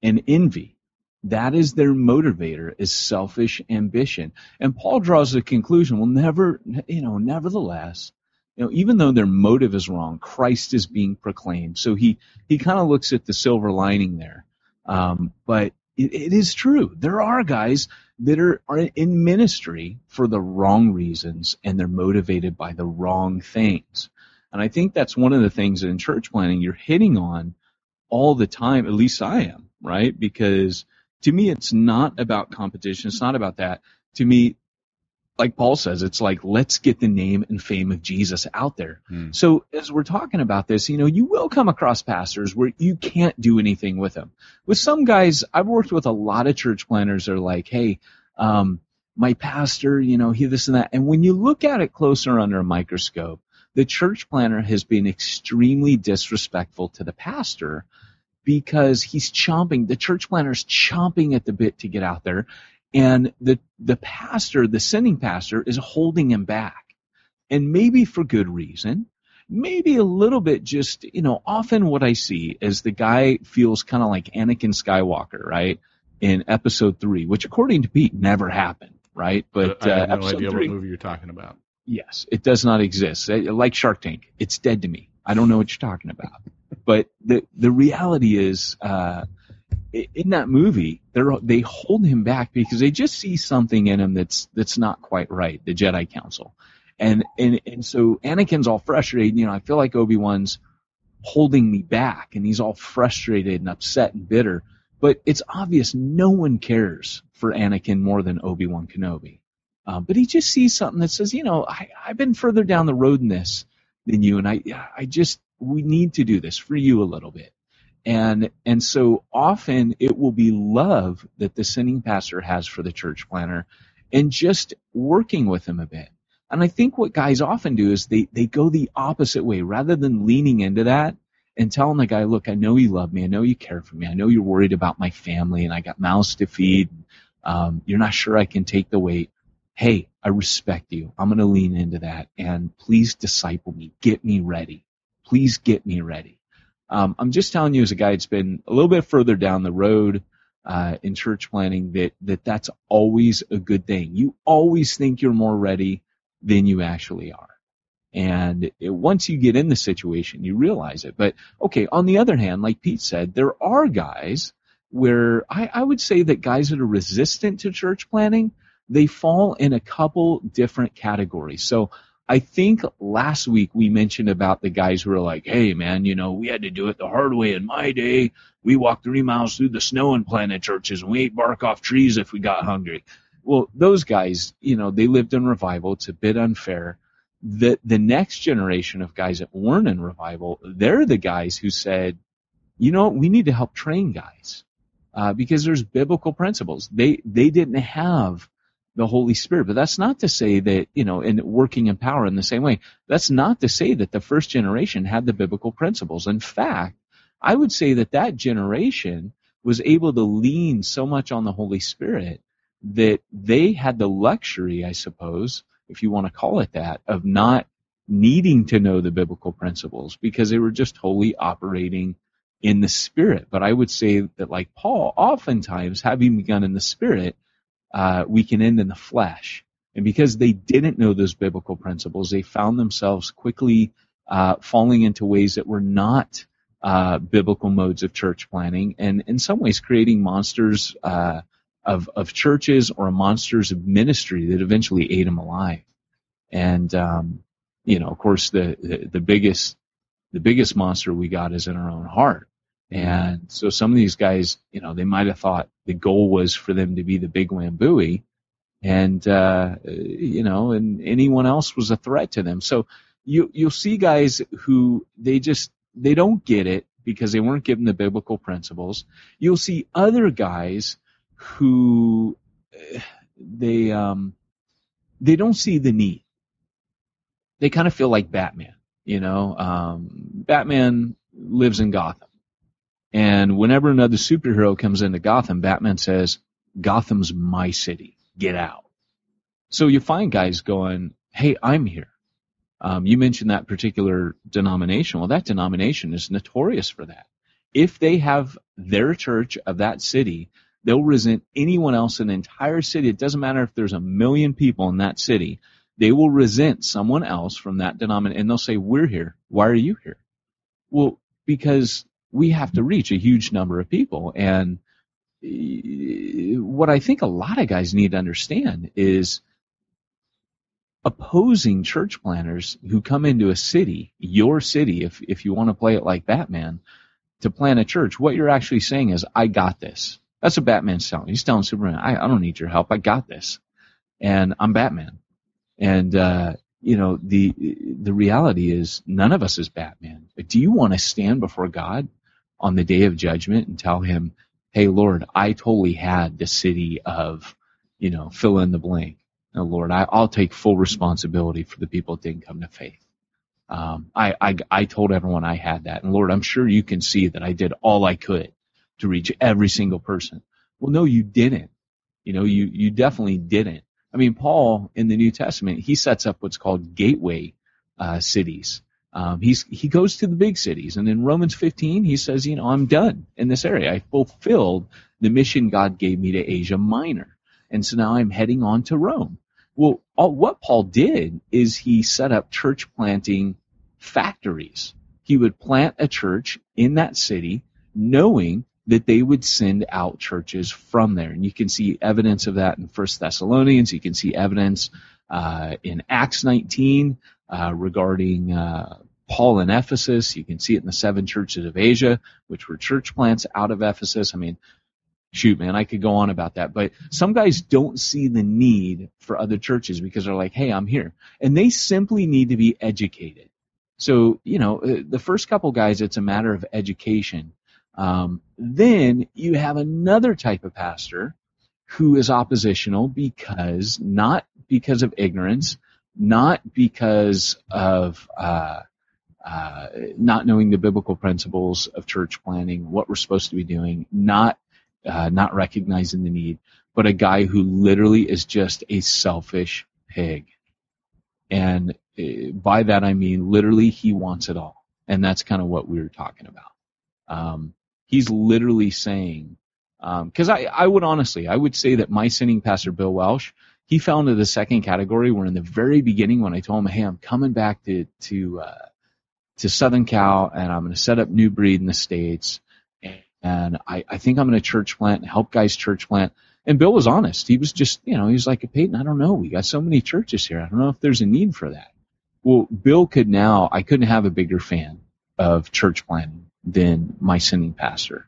and envy. That is their motivator is selfish ambition." And Paul draws the conclusion, well never, you know, nevertheless, you know, even though their motive is wrong, Christ is being proclaimed. So he he kind of looks at the silver lining there. Um, but it, it is true. There are guys that are, are in ministry for the wrong reasons and they're motivated by the wrong things. And I think that's one of the things that in church planting you're hitting on all the time, at least I am, right? Because to me, it's not about competition. It's not about that. To me, like Paul says, it's like, let's get the name and fame of Jesus out there. Hmm. So as we're talking about this, you know, you will come across pastors where you can't do anything with them. With some guys, I've worked with a lot of church planters that are like, hey, um, my pastor, you know, he this and that. And when you look at it closer under a microscope, the church planter has been extremely disrespectful to the pastor because he's chomping, the church planter's chomping at the bit to get out there. And the, the pastor, the sending pastor is holding him back. And maybe for good reason. Maybe a little bit just, you know, often what I see is the guy feels kind of like Anakin Skywalker, right? In episode three, which according to Pete never happened, right? But I uh, have no idea three, what movie you're talking about. Yes, it does not exist. Uh, Like Shark Tank, it's dead to me. I don't know what you're talking about. But the the reality is, uh, in that movie, they hold him back because they just see something in him that's that's not quite right. The Jedi Council, and and and so Anakin's all frustrated. You know, I feel like Obi Wan's holding me back, and he's all frustrated and upset and bitter. But it's obvious no one cares for Anakin more than Obi Wan Kenobi. Um, but he just sees something that says, you know, I, I've been further down the road in this than you, and I, I just, we need to do this for you a little bit. And, and so often it will be love that the sending pastor has for the church planter and just working with him a bit. And I think what guys often do is they, they go the opposite way rather than leaning into that and telling the guy, look, I know you love me. I know you care for me. I know you're worried about my family and I got mouths to feed. Um, you're not sure I can take the weight. Hey, I respect you. I'm going to lean into that and please disciple me. Get me ready. Please get me ready. Um, I'm just telling you as a guy that's been a little bit further down the road, uh, in church planting that, that that's always a good thing. You always think you're more ready than you actually are. And it, once you get in the situation, you realize it. But okay, on the other hand, like Pete said, there are guys where I, I would say that guys that are resistant to church planting, they fall in a couple different categories. So I think last week we mentioned about the guys who are like, hey man, you know, we had to do it the hard way in my day. We walked three miles through the snow and planted churches and we ate bark off trees if we got hungry. Well, those guys, you know, they lived in revival. It's a bit unfair the the next generation of guys that weren't in revival, they're the guys who said, you know, we need to help train guys uh, because there's biblical principles. They they didn't have the Holy Spirit, but that's not to say that you know, in working in power in the same way. That's not to say that the first generation had the biblical principles. In fact, I would say that that generation was able to lean so much on the Holy Spirit that they had the luxury, I suppose, if you want to call it that, of not needing to know the biblical principles because they were just wholly operating in the spirit. But I would say that, like Paul, oftentimes having begun in the spirit, uh, we can end in the flesh. And because they didn't know those biblical principles, they found themselves quickly uh, falling into ways that were not uh, biblical modes of church planting, and in some ways creating monsters uh, of, of churches or monsters of ministry that eventually ate them alive. And, um, you know, of course, the, the, the biggest, the biggest monster we got is in our own heart. And so some of these guys, you know, they might have thought the goal was for them to be the big wambui and, uh, you know, and anyone else was a threat to them. So you, you'll see guys who they just, they don't get it because they weren't given the biblical principles. You'll see other guys who they um, they don't see the need. They kind of feel like Batman. You know, um, Batman lives in Gotham, and whenever another superhero comes into Gotham, Batman says, "Gotham's my city. Get out." So you find guys going, "Hey, I'm here." Um, you mentioned that particular denomination. Well, that denomination is notorious for that. If they have their church of that city They'll resent anyone else in the entire city. It doesn't matter if there's a million people in that city. They will resent someone else from that denomination and they'll say, we're here. Why are you here? Well, because we have to reach a huge number of people. And what I think a lot of guys need to understand is opposing church planters who come into a city, your city, if, if you want to play it like Batman, to plan a church, what you're actually saying is, I got this. That's what Batman's telling. He's telling Superman, I, I don't need your help. I got this. And I'm Batman. And, uh, you know, the, the reality is none of us is Batman. But Do you want to stand before God on the day of judgment and tell him, Hey, Lord, I totally had the city of, you know, fill in the blank. No, Lord, I, will take full responsibility for the people that didn't come to faith. Um, I, I, I told everyone I had that. And Lord, I'm sure you can see that I did all I could to reach every single person. Well, no, you didn't. You know, you, you definitely didn't. I mean, Paul in the New Testament, he sets up what's called gateway uh, cities. Um, he's he goes to the big cities, and in Romans 15, he says, you know, I'm done in this area. I fulfilled the mission God gave me to Asia Minor, and so now I'm heading on to Rome. Well, all, what Paul did is he set up church planting factories. He would plant a church in that city, knowing that they would send out churches from there. And you can see evidence of that in First Thessalonians. You can see evidence uh, in Acts 19 uh, regarding uh, Paul in Ephesus. You can see it in the seven churches of Asia, which were church plants out of Ephesus. I mean, shoot, man, I could go on about that. But some guys don't see the need for other churches because they're like, hey, I'm here. And they simply need to be educated. So, you know, uh, the first couple guys, it's a matter of education. Um, then you have another type of pastor who is oppositional because not because of ignorance, not because of uh, uh, not knowing the biblical principles of church planting, what we're supposed to be doing, not uh, not recognizing the need, but a guy who literally is just a selfish pig. And uh, by that I mean literally he wants it all, and that's kind of what we were talking about. Um, he's literally saying, because um, I I would honestly I would say that my sending pastor Bill Welsh he fell into the second category where in the very beginning when I told him, hey, I'm coming back to to uh, to Southern Cal and I'm going to set up New Breed in the states, and I, I think I'm going to church plant and help guys church plant. And Bill was honest. He was just, you know, he was like, Peyton, I don't know. We got so many churches here. I don't know if there's a need for that. Well, Bill could now, I couldn't have a bigger fan of church planting than my sending pastor.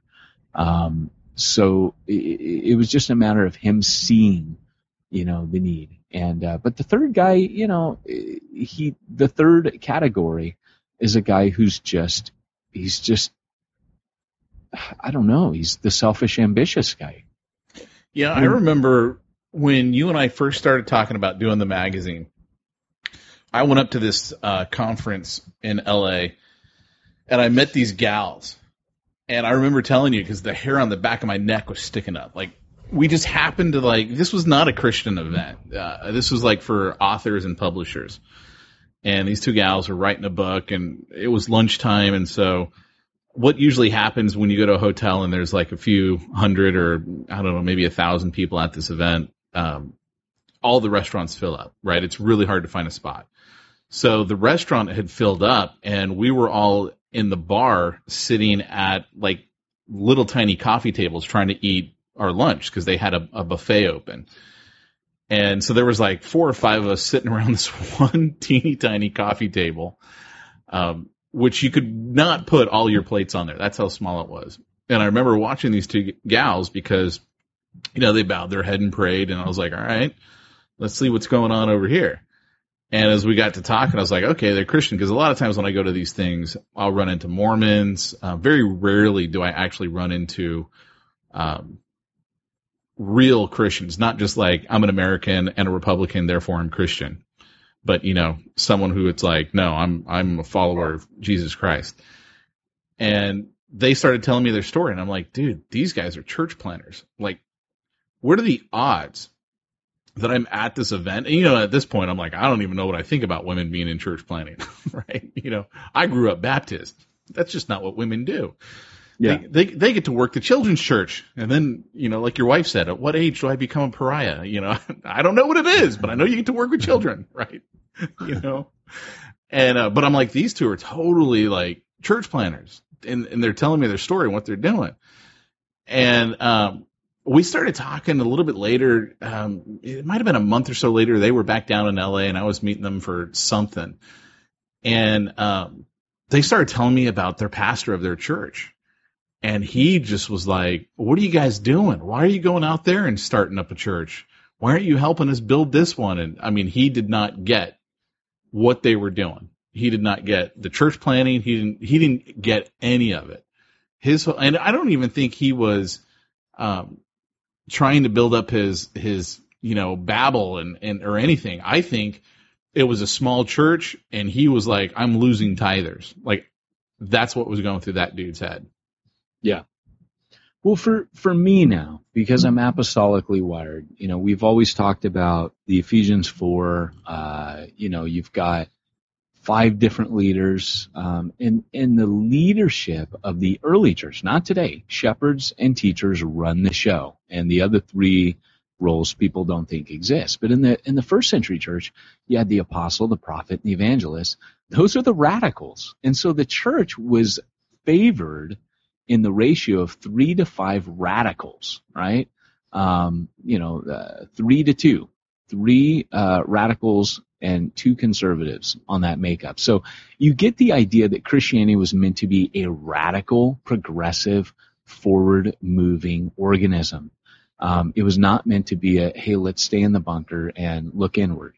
Um, so it, it was just a matter of him seeing you know, the need. And uh, but the third guy, you know, he the third category is a guy who's just he's just I don't know, he's the selfish ambitious guy. Yeah, I remember when you and I first started talking about doing the magazine. I went up to this uh, conference in LA and I met these gals. And I remember telling you because the hair on the back of my neck was sticking up. Like we just happened to like this was not a Christian event. Uh, this was like for authors and publishers. And these two gals were writing a book, and it was lunchtime, and so what usually happens when you go to a hotel and there's like a few hundred or I don't know maybe a thousand people at this event, um, all the restaurants fill up, right? It's really hard to find a spot. So the restaurant had filled up, and we were all in the bar sitting at like little tiny coffee tables trying to eat our lunch because they had a, a buffet open. And so there was like four or five of us sitting <laughs> around this one teeny tiny coffee table, um, which you could not put all your plates on there. That's how small it was. And I remember watching these two gals because, you know, they bowed their head and prayed. And I was like, all right, let's see what's going on over here. And as we got to talking, I was like, okay, they're Christian because a lot of times when I go to these things, I'll run into Mormons. Uh, very rarely do I actually run into um, real Christians, not just like I'm an American and a Republican, therefore I'm Christian, but you know, someone who it's like, no, I'm I'm a follower of Jesus Christ. And they started telling me their story, and I'm like, dude, these guys are church planters. Like, what are the odds that I'm at this event? And you know, at this point, I'm like, I don't even know what I think about women being in church planting, <laughs> right? You know, I grew up Baptist. That's just not what women do. Yeah. They, they, they get to work the children's church, and then you know, like your wife said, at what age do I become a pariah? You know, <laughs> I don't know what it is, but I know you get to work with children, <laughs> right? <laughs> you know, and uh, but I'm like, these two are totally like church planters, and and they're telling me their story and what they're doing, and um, we started talking a little bit later. Um, it might have been a month or so later. They were back down in LA, and I was meeting them for something, and um, they started telling me about their pastor of their church and he just was like, what are you guys doing? Why are you going out there and starting up a church? Why aren't you helping us build this one? And I mean, he did not get what they were doing. He did not get the church planting. He didn't, he didn't get any of it. His, and I don't even think he was, um, trying to build up his, his, you know, Babel and, and, or anything. I think it was a small church and he was like, I'm losing tithers. Like that's what was going through that dude's head. Yeah. Well, for, for me now, because I'm apostolically wired, you know, we've always talked about the Ephesians 4, uh, you know, you've got five different leaders, um, and, and the leadership of the early church, not today, shepherds and teachers run the show, and the other three roles people don't think exist. But in the, in the first century church, you had the apostle, the prophet, and the evangelist. Those are the radicals. And so the church was favored in the ratio of three to five radicals, right? Um, you know, uh, three to two, three uh, radicals and two conservatives on that makeup. So you get the idea that Christianity was meant to be a radical, progressive, forward moving organism. Um, it was not meant to be a, hey, let's stay in the bunker and look inward.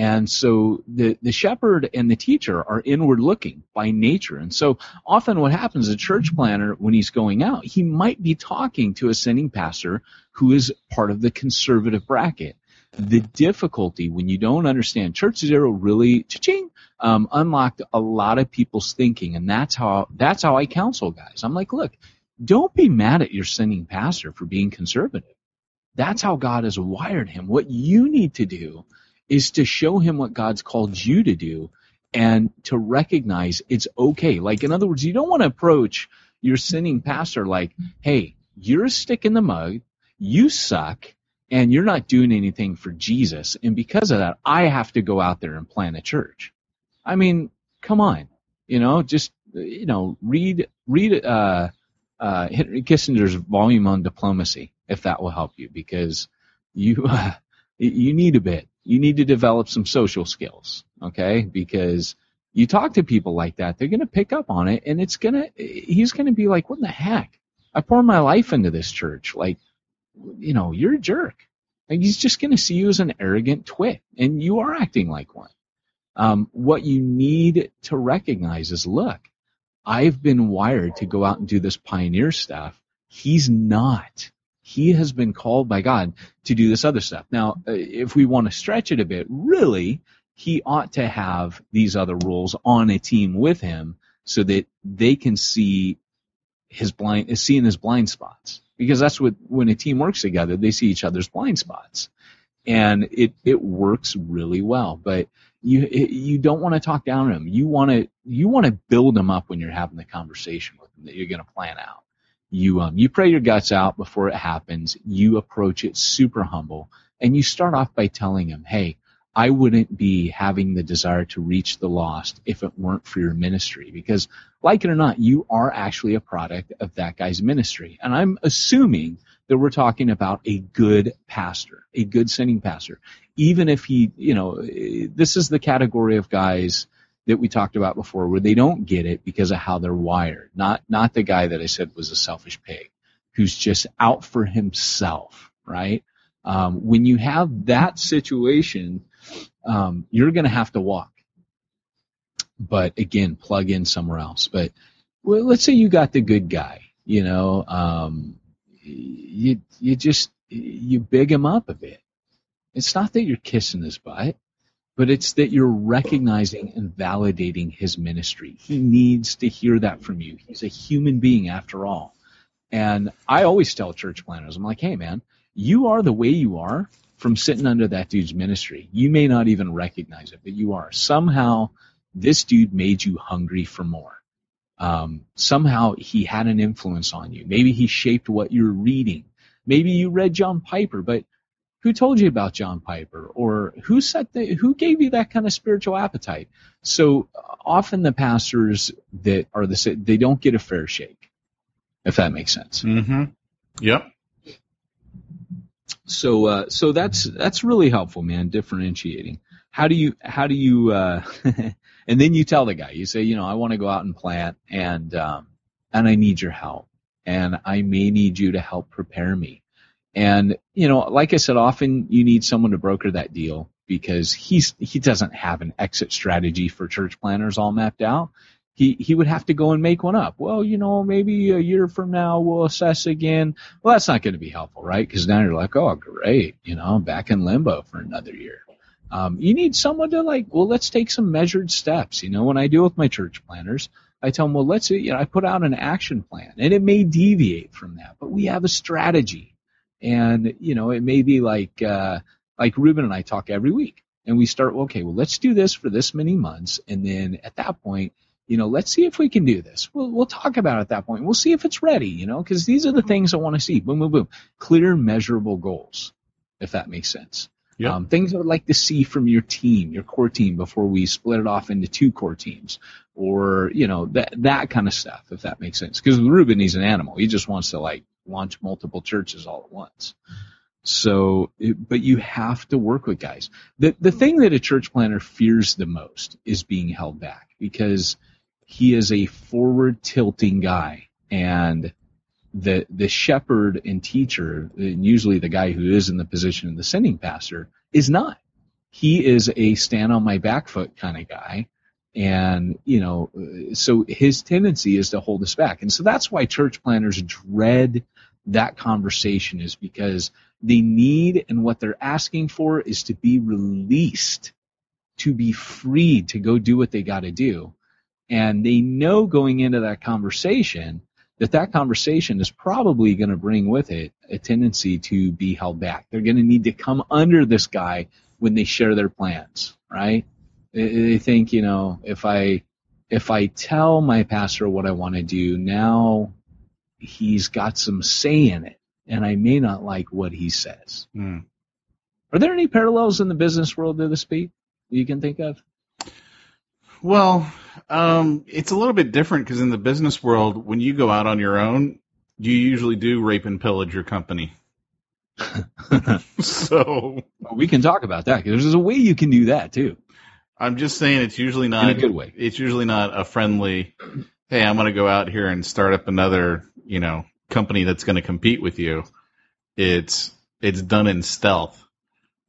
And so the, the shepherd and the teacher are inward looking by nature. And so often what happens, a church planter, when he's going out, he might be talking to a sending pastor who is part of the conservative bracket. The difficulty when you don't understand church zero really, cha-ching, um, unlocked a lot of people's thinking, and that's how that's how I counsel guys. I'm like, look, don't be mad at your sending pastor for being conservative. That's how God has wired him. What you need to do is to show him what God's called you to do and to recognize it's okay. Like, in other words, you don't want to approach your sending pastor like, hey, you're a stick in the mud, you suck, and you're not doing anything for Jesus. And because of that, I have to go out there and plant a church. I mean, come on, you know, just, you know, read, read, uh, uh, Henry Kissinger's volume on diplomacy, if that will help you, because you, uh, <laughs> you need a bit. You need to develop some social skills, okay? Because you talk to people like that, they're going to pick up on it, and it's going to, he's going to be like, what in the heck? I poured my life into this church. Like, you know, you're a jerk. Like, he's just going to see you as an arrogant twit, and you are acting like one. Um, what you need to recognize is, look, I've been wired to go out and do this pioneer stuff. He's not. He has been called by God to do this other stuff. Now, uh, if we want to stretch it a bit, really, he ought to have these other rules on a team with him so that they can see his blind, seeing his blind spots. Because that's what, when a team works together, they see each other's blind spots. And it, it works really well. But you, you don't want to talk down to him. You want to, you want to build him up when you're having the conversation with him that you're going to plan out. You, um, you pray your guts out before it happens. You approach it super humble and you start off by telling him, Hey, I wouldn't be having the desire to reach the lost if it weren't for your ministry. Because, like it or not, you are actually a product of that guy's ministry. And I'm assuming that we're talking about a good pastor, a good sending pastor. Even if he, you know, this is the category of guys that we talked about before where they don't get it because of how they're wired. Not, not the guy that I said was a selfish pig who's just out for himself, right? Um, when you have that situation, um, you're going to have to walk. But again, plug in somewhere else. But well, let's say you got the good guy, you know, um, you, you just, you big him up a bit. It's not that you're kissing his butt, but it's that you're recognizing and validating his ministry. He needs to hear that from you. He's a human being after all. And I always tell church planters, I'm like, hey man, you are the way you are from sitting under that dude's ministry. You may not even recognize it, but you are. Somehow, this dude made you hungry for more. Um, somehow he had an influence on you. Maybe he shaped what you're reading. Maybe you read John Piper, but who told you about John Piper or who set the, who gave you that kind of spiritual appetite? So often the pastors that are the, they don't get a fair shake, if that makes sense. Mm-hmm. Yep. So uh, so that's that's really helpful, man. Differentiating. How do you how do you uh, <laughs> and then you tell the guy you say you know I want to go out and plant and um, and I need your help and I may need you to help prepare me. And you know, like I said, often you need someone to broker that deal because he's he doesn't have an exit strategy for church planters all mapped out he he would have to go and make one up. Well, you know, maybe a year from now we'll assess again. Well, that's not going to be helpful, right? Because now you're like, oh, great, you know, I'm back in limbo for another year. Um, you need someone to like, well, let's take some measured steps. You know, when I deal with my church planters, I tell them, well, let's, you know, I put out an action plan, and it may deviate from that, but we have a strategy, and you know, it may be like, uh, like Ruben and I talk every week, and we start, okay, well, let's do this for this many months, and then at that point you know, let's see if we can do this. We'll, we'll talk about it at that point. We'll see if it's ready, you know, because these are the things I want to see. Boom, boom, boom. Clear, measurable goals, if that makes sense. Yep. Um, things I would like to see from your team, your core team, before we split it off into two core teams, or you know that that kind of stuff, if that makes sense. Because Ruben, he's an animal. He just wants to like launch multiple churches all at once. So, but you have to work with guys. The the thing that a church planter fears the most is being held back because he is a forward tilting guy and the the shepherd and teacher and usually the guy who is in the position of the sending pastor is not he is a stand on my back foot kind of guy and you know so his tendency is to hold us back and so that's why church planters dread that conversation is because they need and what they're asking for is to be released to be freed to go do what they got to do. And they know going into that conversation that that conversation is probably going to bring with it a tendency to be held back. They're going to need to come under this guy when they share their plans, right? They think, you know, if I if I tell my pastor what I want to do, now he's got some say in it, and I may not like what he says. Mm. Are there any parallels in the business world to this, Pete, you can think of? Well, um, it's a little bit different because in the business world, when you go out on your own, you usually do rape and pillage your company. <laughs> so we can talk about that because there's a way you can do that too. I'm just saying it's usually not in a good way. It's usually not a friendly. Hey, I'm going to go out here and start up another, you know, company that's going to compete with you. It's it's done in stealth.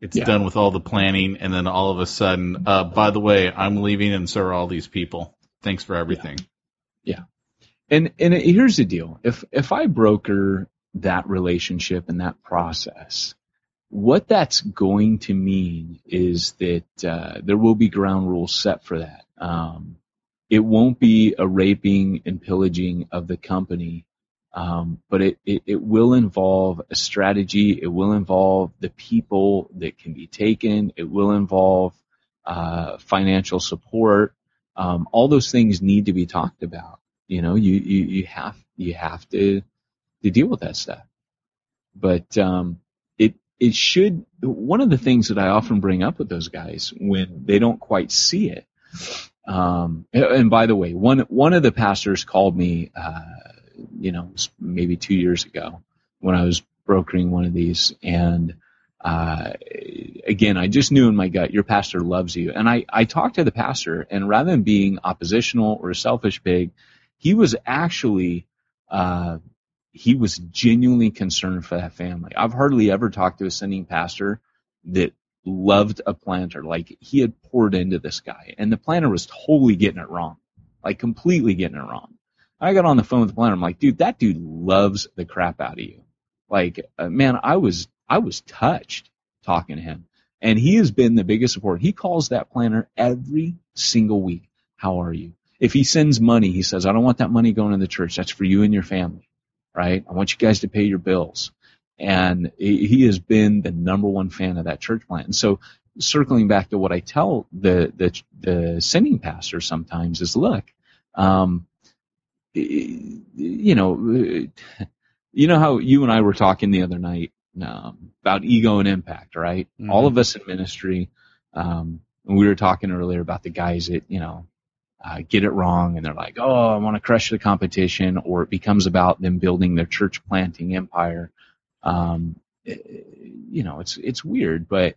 It's Yeah. done with all the planning, and then all of a sudden, uh, by the way, I'm leaving, and so are all these people. Thanks for everything. Yeah. And and here's the deal: if if I broker that relationship and that process, what that's going to mean is that uh, there will be ground rules set for that. Um, it won't be a raping and pillaging of the company, um, but it, it it will involve a strategy. It will involve the people that can be taken. It will involve uh, financial support. Um, all those things need to be talked about. You know, you, you, you have, you have to, to deal with that stuff. But, um, it, it should, one of the things that I often bring up with those guys when they don't quite see it, um, and by the way, one, one of the pastors called me, uh, you know, maybe two years ago when I was brokering one of these and, uh, again, I just knew in my gut, your pastor loves you. And I, I talked to the pastor and rather than being oppositional or a selfish pig, he was actually, uh, he was genuinely concerned for that family. I've hardly ever talked to a sending pastor that loved a planter. Like he had poured into this guy and the planter was totally getting it wrong. Like completely getting it wrong. I got on the phone with the planter. I'm like, dude, that dude loves the crap out of you. Like, uh, man, I was, I was touched talking to him and he has been the biggest support. He calls that planter every single week. How are you? If he sends money, he says, I don't want that money going to the church. That's for you and your family, right? I want you guys to pay your bills. And he he has been the number one fan of that church plant. And so circling back to what I tell the, the, the sending pastor sometimes is, look, um, you know, you know how you and I were talking the other night um, about ego and impact, right? Mhm. All of us in ministry, um, we were talking earlier about the guys that you know uh, get it wrong, and they're like, "Oh, I want to crush the competition," or it becomes about them building their church planting empire. Um, it- you know, it's it's weird, but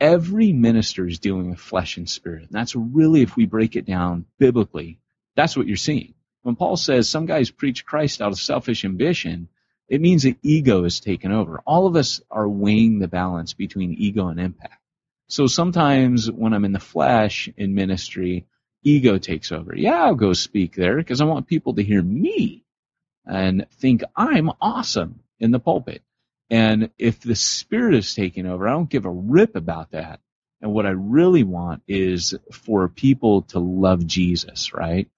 every minister is dealing with flesh and spirit. And that's really, if we break it down biblically, that's what you're seeing. When Paul says some guys preach Christ out of selfish ambition, it means that ego is taken over. All of us are weighing the balance between ego and impact. So sometimes when I'm in the flesh in ministry, ego takes over. Yeah, I'll go speak there because I want people to hear me and think I'm awesome in the pulpit. And if the spirit is taking over, I don't give a rip about that. And what I really want is for people to love Jesus, right?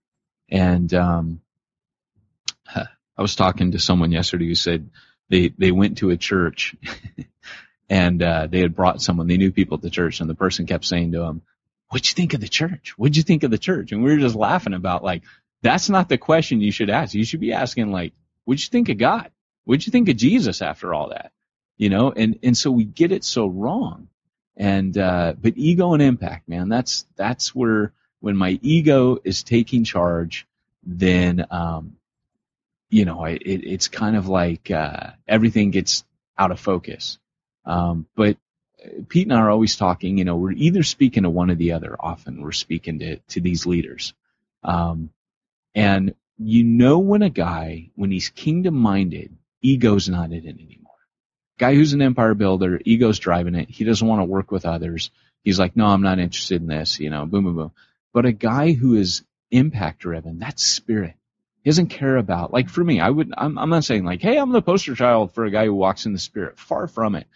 And um, <sighs> I was talking to someone yesterday who said they they went to a church <laughs> and uh, they had brought someone they knew people at the church, and the person kept saying to them, "What'd you think of the church? What'd you think of the church?" And we were just laughing about like that's not the question you should ask. You should be asking like, "What'd you think of God? What'd you think of Jesus?" After all that, you know, and and so we get it so wrong. And uh, but ego and impact, man, that's that's where when my ego is taking charge, then um, you know, it, it's kind of like uh, everything gets out of focus. Um, but Pete and I are always talking. You know, we're either speaking to one or the other. Often we're speaking to to these leaders, um, and you know when a guy when he's kingdom minded, ego's not in it anymore. Guy who's an empire builder, ego's driving it. He doesn't want to work with others. He's like, no, I'm not interested in this. You know, boom, boom, boom. But a guy who is impact driven, that's spirit. He doesn't care about like for me, I would I'm I'm not saying like, hey, I'm the poster child for a guy who walks in the spirit. Far from it.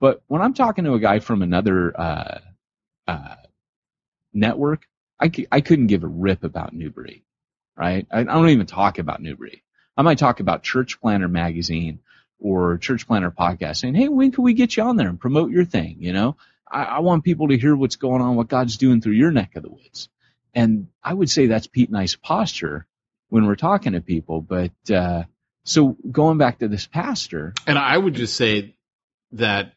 But when I'm talking to a guy from another uh uh network, I, couldn't give a rip about New Breed, right? I, I don't even talk about New Breed. I might talk about Church Planter magazine or Church Planter podcast saying, Hey, when can we get you on there and promote your thing? You know, I, I want people to hear what's going on, what God's doing through your neck of the woods. And I would say that's Pete and I's posture when we're talking to people. But, uh, so going back to this pastor, And I would just say that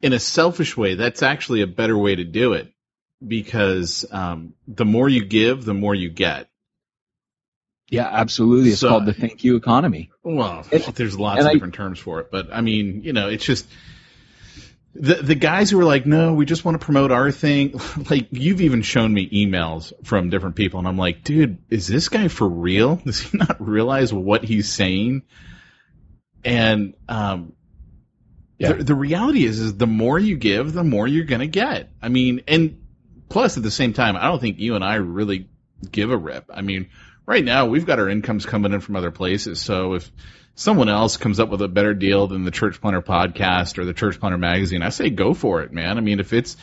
in a selfish way, that's actually a better way to do it because um, the more you give, the more you get. yeah, absolutely. It's So- called the thank you economy. Well, And- there's lots of I- different terms for it, but I mean, you know, it's just the the guys who are like, no, we just want to promote our thing. <laughs> Like, you've even shown me emails from different people, and I'm like, dude, is this guy for real? <laughs> Does he not realize what he's saying? And um, Yeah. the, the reality is, is the more you give, the more you're gonna get. I mean, and plus at the same time, I don't think you and I really give a rip. I mean, right now we've got our incomes coming in from other places. So if someone else comes up with a better deal than the Church Planter podcast or the Church Planter magazine, I say go for it, man. I mean, if it's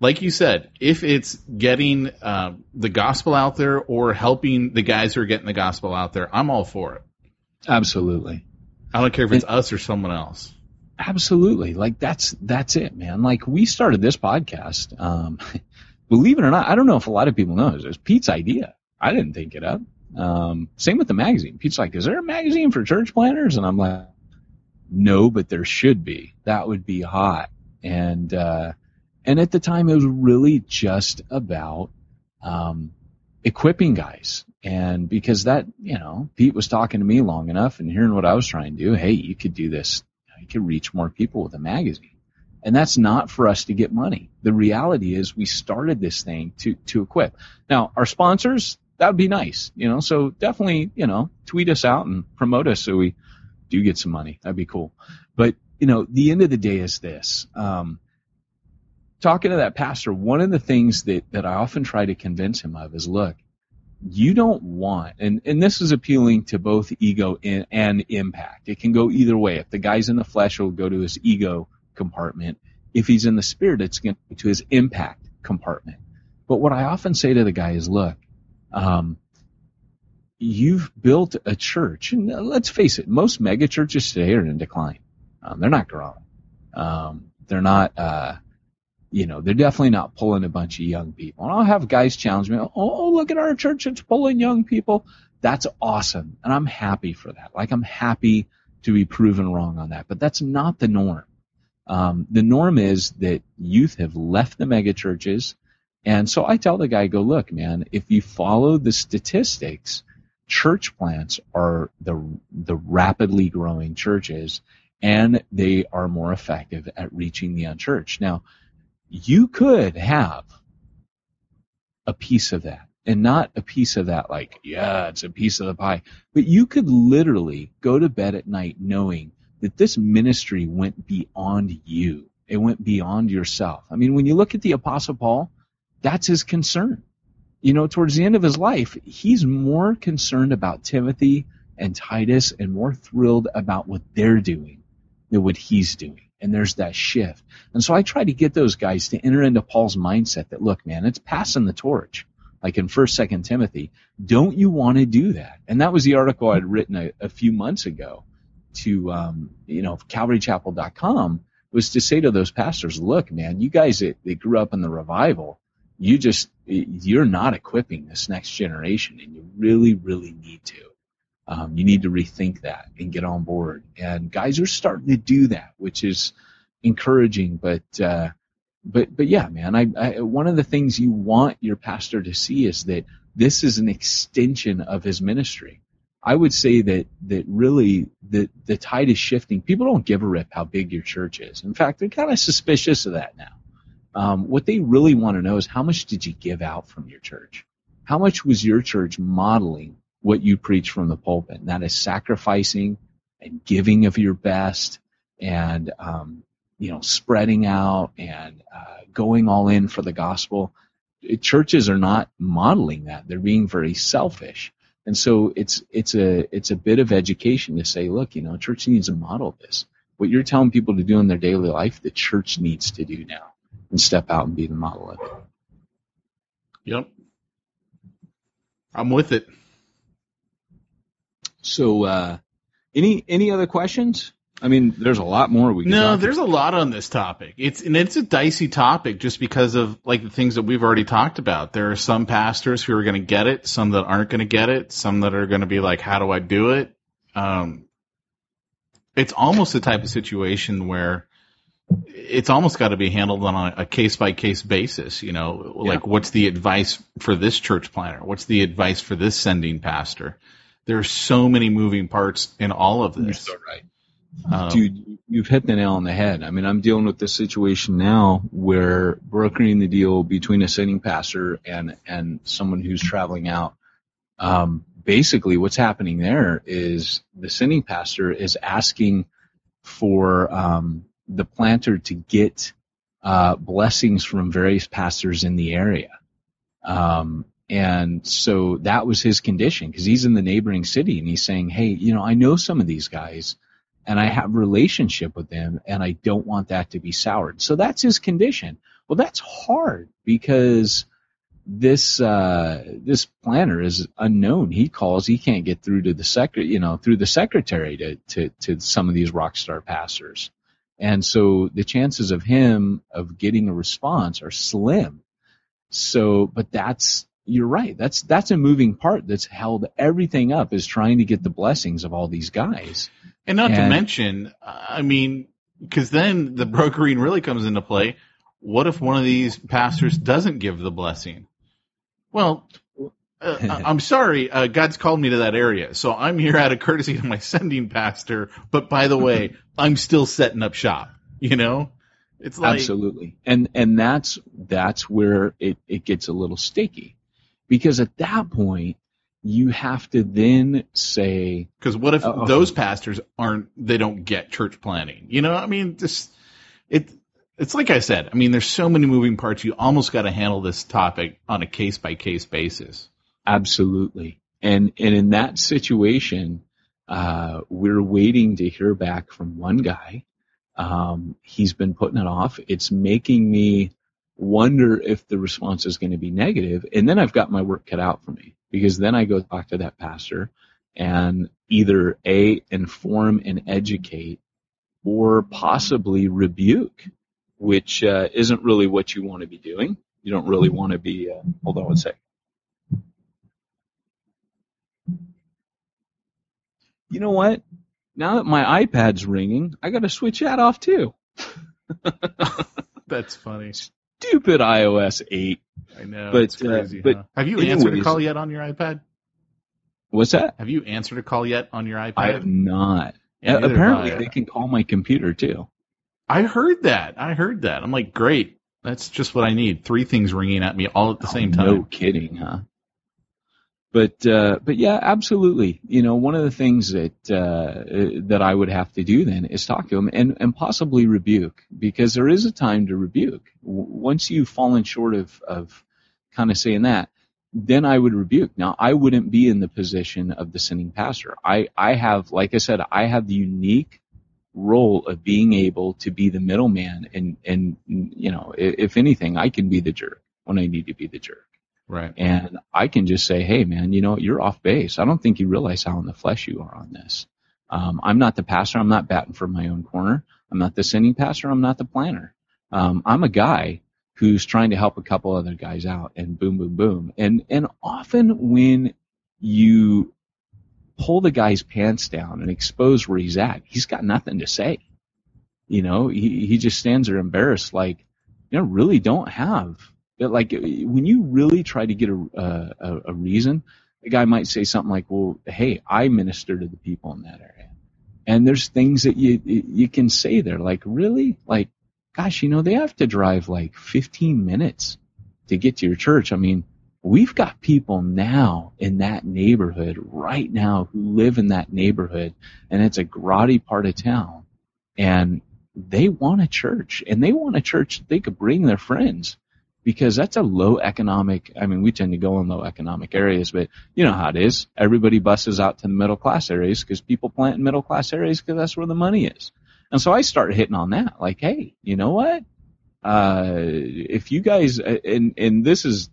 like you said, if it's getting um, the gospel out there or helping the guys who are getting the gospel out there, I'm all for it. Absolutely. I don't care if it's us or someone else. Absolutely. Like that's that's it, man. Like we started this podcast. Um, <laughs> believe it or not, I don't know if a lot of people know this. It was Pete's idea. I didn't think it up. Um, same with the magazine. Pete's like, "Is there a magazine for church planters?" And I'm like, "No, but there should be. That would be hot." And uh, and at the time, it was really just about um, equipping guys. And because that, you know, Pete was talking to me long enough and hearing what I was trying to do. Hey, you could do this you could reach more people with a magazine. And that's not for us to get money. The reality is we started this thing to, to equip. Now, our sponsors, that would be nice, you know, so definitely, you know, tweet us out and promote us so we do get some money. That'd be cool. But, you know, the end of the day is this. Um, talking to that pastor, one of the things that, that I often try to convince him of is look, you don't want, and, and this is appealing to both ego and, and impact. It can go either way. If the guy's in the flesh, it'll go to his ego compartment. If he's in the spirit, it's going to his impact compartment. But what I often say to the guy is, look, um, you've built a church, and let's face it, most mega churches today are in decline. Um, they're not growing. Um, they're not, uh, you know, they're definitely not pulling a bunch of young people. And I'll have guys challenge me, oh, oh, look at our church, it's pulling young people. That's awesome. And I'm happy for that. Like I'm happy to be proven wrong on that. But that's not the norm. Um, the norm is that youth have left the mega churches. And so I tell the guy, go, look, man, if you follow the statistics, church plants are the, the rapidly growing churches and they are more effective at reaching the unchurched. Now, you could have a piece of that and not a piece of that like, yeah, it's a piece of the pie, but you could literally go to bed at night knowing that this ministry went beyond you. It went beyond yourself. I mean, when you look at the apostle Paul, that's his concern. You know, towards the end of his life, he's more concerned about Timothy and Titus and more thrilled about what they're doing than what he's doing. And there's that shift. And so I try to get those guys to enter into Paul's mindset that, look, man, it's passing the torch. Like in first, second Timothy, don't you want to do that? And that was the article I'd written a, a few months ago to, um, you know, calvarychapel.com was to say to those pastors, look, man, you guys that, that grew up in the revival, you just, you're not equipping this next generation and you really, really need to. Um, you need to rethink that and get on board. And guys are starting to do that, which is encouraging. But uh, but but yeah, man, I, I one of the things you want your pastor to see is that this is an extension of his ministry. I would say that that really the the tide is shifting. People don't give a rip how big your church is. In fact, they're kind of suspicious of that now. Um, what they really want to know is how much did you give out from your church? How much was your church modeling what you preach from the pulpit. And that is sacrificing and giving of your best and, um, you know, spreading out and uh, going all in for the gospel. Churches are not modeling that. They're being very selfish. And so it's, it's a, it's a bit of education to say, look, you know, church needs to model this. What you're telling people to do in their daily life, the church needs to do now and step out and be the model of it. Yep. I'm with it. So, uh, any any other questions? I mean, there's a lot more we can. No, there's a lot on this topic. It's and it's a dicey topic just because of like the things that we've already talked about. There are some pastors who are going to get it, some that aren't going to get it, some that are going to be like, "How do I do it?" Um, it's almost the type of situation where it's almost got to be handled on a case by case basis. You know, like what's the advice for this church planter? What's the advice for this sending pastor? There are so many moving parts in all of You're this. so right. Um, Dude, you've hit the nail on the head. I mean, I'm dealing with this situation now where brokering the deal between a sending pastor and and someone who's traveling out. Um, basically, what's happening there is the sending pastor is asking for um, the planter to get uh, blessings from various pastors in the area. Um, and so that was his condition because he's in the neighboring city and he's saying, Hey, you know, I know some of these guys and I have relationship with them and I don't want that to be soured. So that's his condition. Well, that's hard because this, uh, this planter is unknown. He calls, he can't get through to the sec, you know, through the secretary to, to, to some of these rock star pastors. And so the chances of him of getting a response are slim. So, but that's, you're right. That's, that's a moving part that's held everything up is trying to get the blessings of all these guys. And not to mention, I mean, because then the brokering really comes into play. What if one of these pastors doesn't give the blessing? Well, uh, I'm sorry, uh, God's called me to that area, so I'm here out of courtesy to my sending pastor. But by the way, I'm still setting up shop. You know, it's like Absolutely. And and that's that's where it, it gets a little sticky. Because at that point you have to then say because what if Uh-oh. those pastors aren't? They don't get church planting. You know, I mean, just it. It's like I said. I mean, there's so many moving parts. You almost got to handle this topic on a case by case basis. Absolutely. And and in that situation, uh, we're waiting to hear back from one guy. Um, he's been putting it off. It's making me wonder if the response is going to be negative, and then I've got my work cut out for me because then I go talk to that pastor and either a inform and educate, or possibly rebuke, which uh, isn't really what you want to be doing. You don't really want to be. Uh, hold on one second. You know what? Now that my iPad's ringing, I got to switch that off too. That's funny. Stupid iOS 8. I know. But, it's crazy. uh, but huh? have you answered a call yet on your iPad? What's that? Have you answered a call yet on your iPad? I have not. Yeah, apparently, they can call my computer too. I heard that. I heard that. I'm like, great. That's just what I need. Three things ringing at me all at the same time. Oh, No kidding, huh? But uh, but yeah, absolutely. You know, one of the things that uh, that I would have to do then is talk to him and and possibly rebuke because there is a time to rebuke. Once you've fallen short of of kind of saying that, then I would rebuke. Now I wouldn't be in the position of the sending pastor. I I have, like I said, I have the unique role of being able to be the middleman and and you know if anything I can be the jerk when I need to be the jerk. Right. And I can just say, hey, man, you know, you're off base. I don't think you realize how in the flesh you are on this. Um, I'm not the pastor. I'm not batting for my own corner. I'm not the sending pastor. I'm not the planter. Um, I'm a guy who's trying to help a couple other guys out and boom, boom, boom. And, and often when you pull the guy's pants down and expose where he's at, he's got nothing to say. You know, he, he just stands there embarrassed, like, you know, really don't have like when you really try to get a, a a reason, the guy might say something like, "Well, hey, I minister to the people in that area," and there's things that you you can say there, like, "Really?" Like, gosh, you know, they have to drive like 15 minutes to get to your church. I mean, we've got people now in that neighborhood right now who live in that neighborhood, and it's a grotty part of town, and they want a church, and they want a church that they could bring their friends because that's a low economic. I mean, we tend to go in low economic areas, but you know how it is. Everybody buses out to the middle class areas because people plant in middle class areas because that's where the money is. And so I started hitting on that, like, hey, you know what? Uh, if you guys, and and this is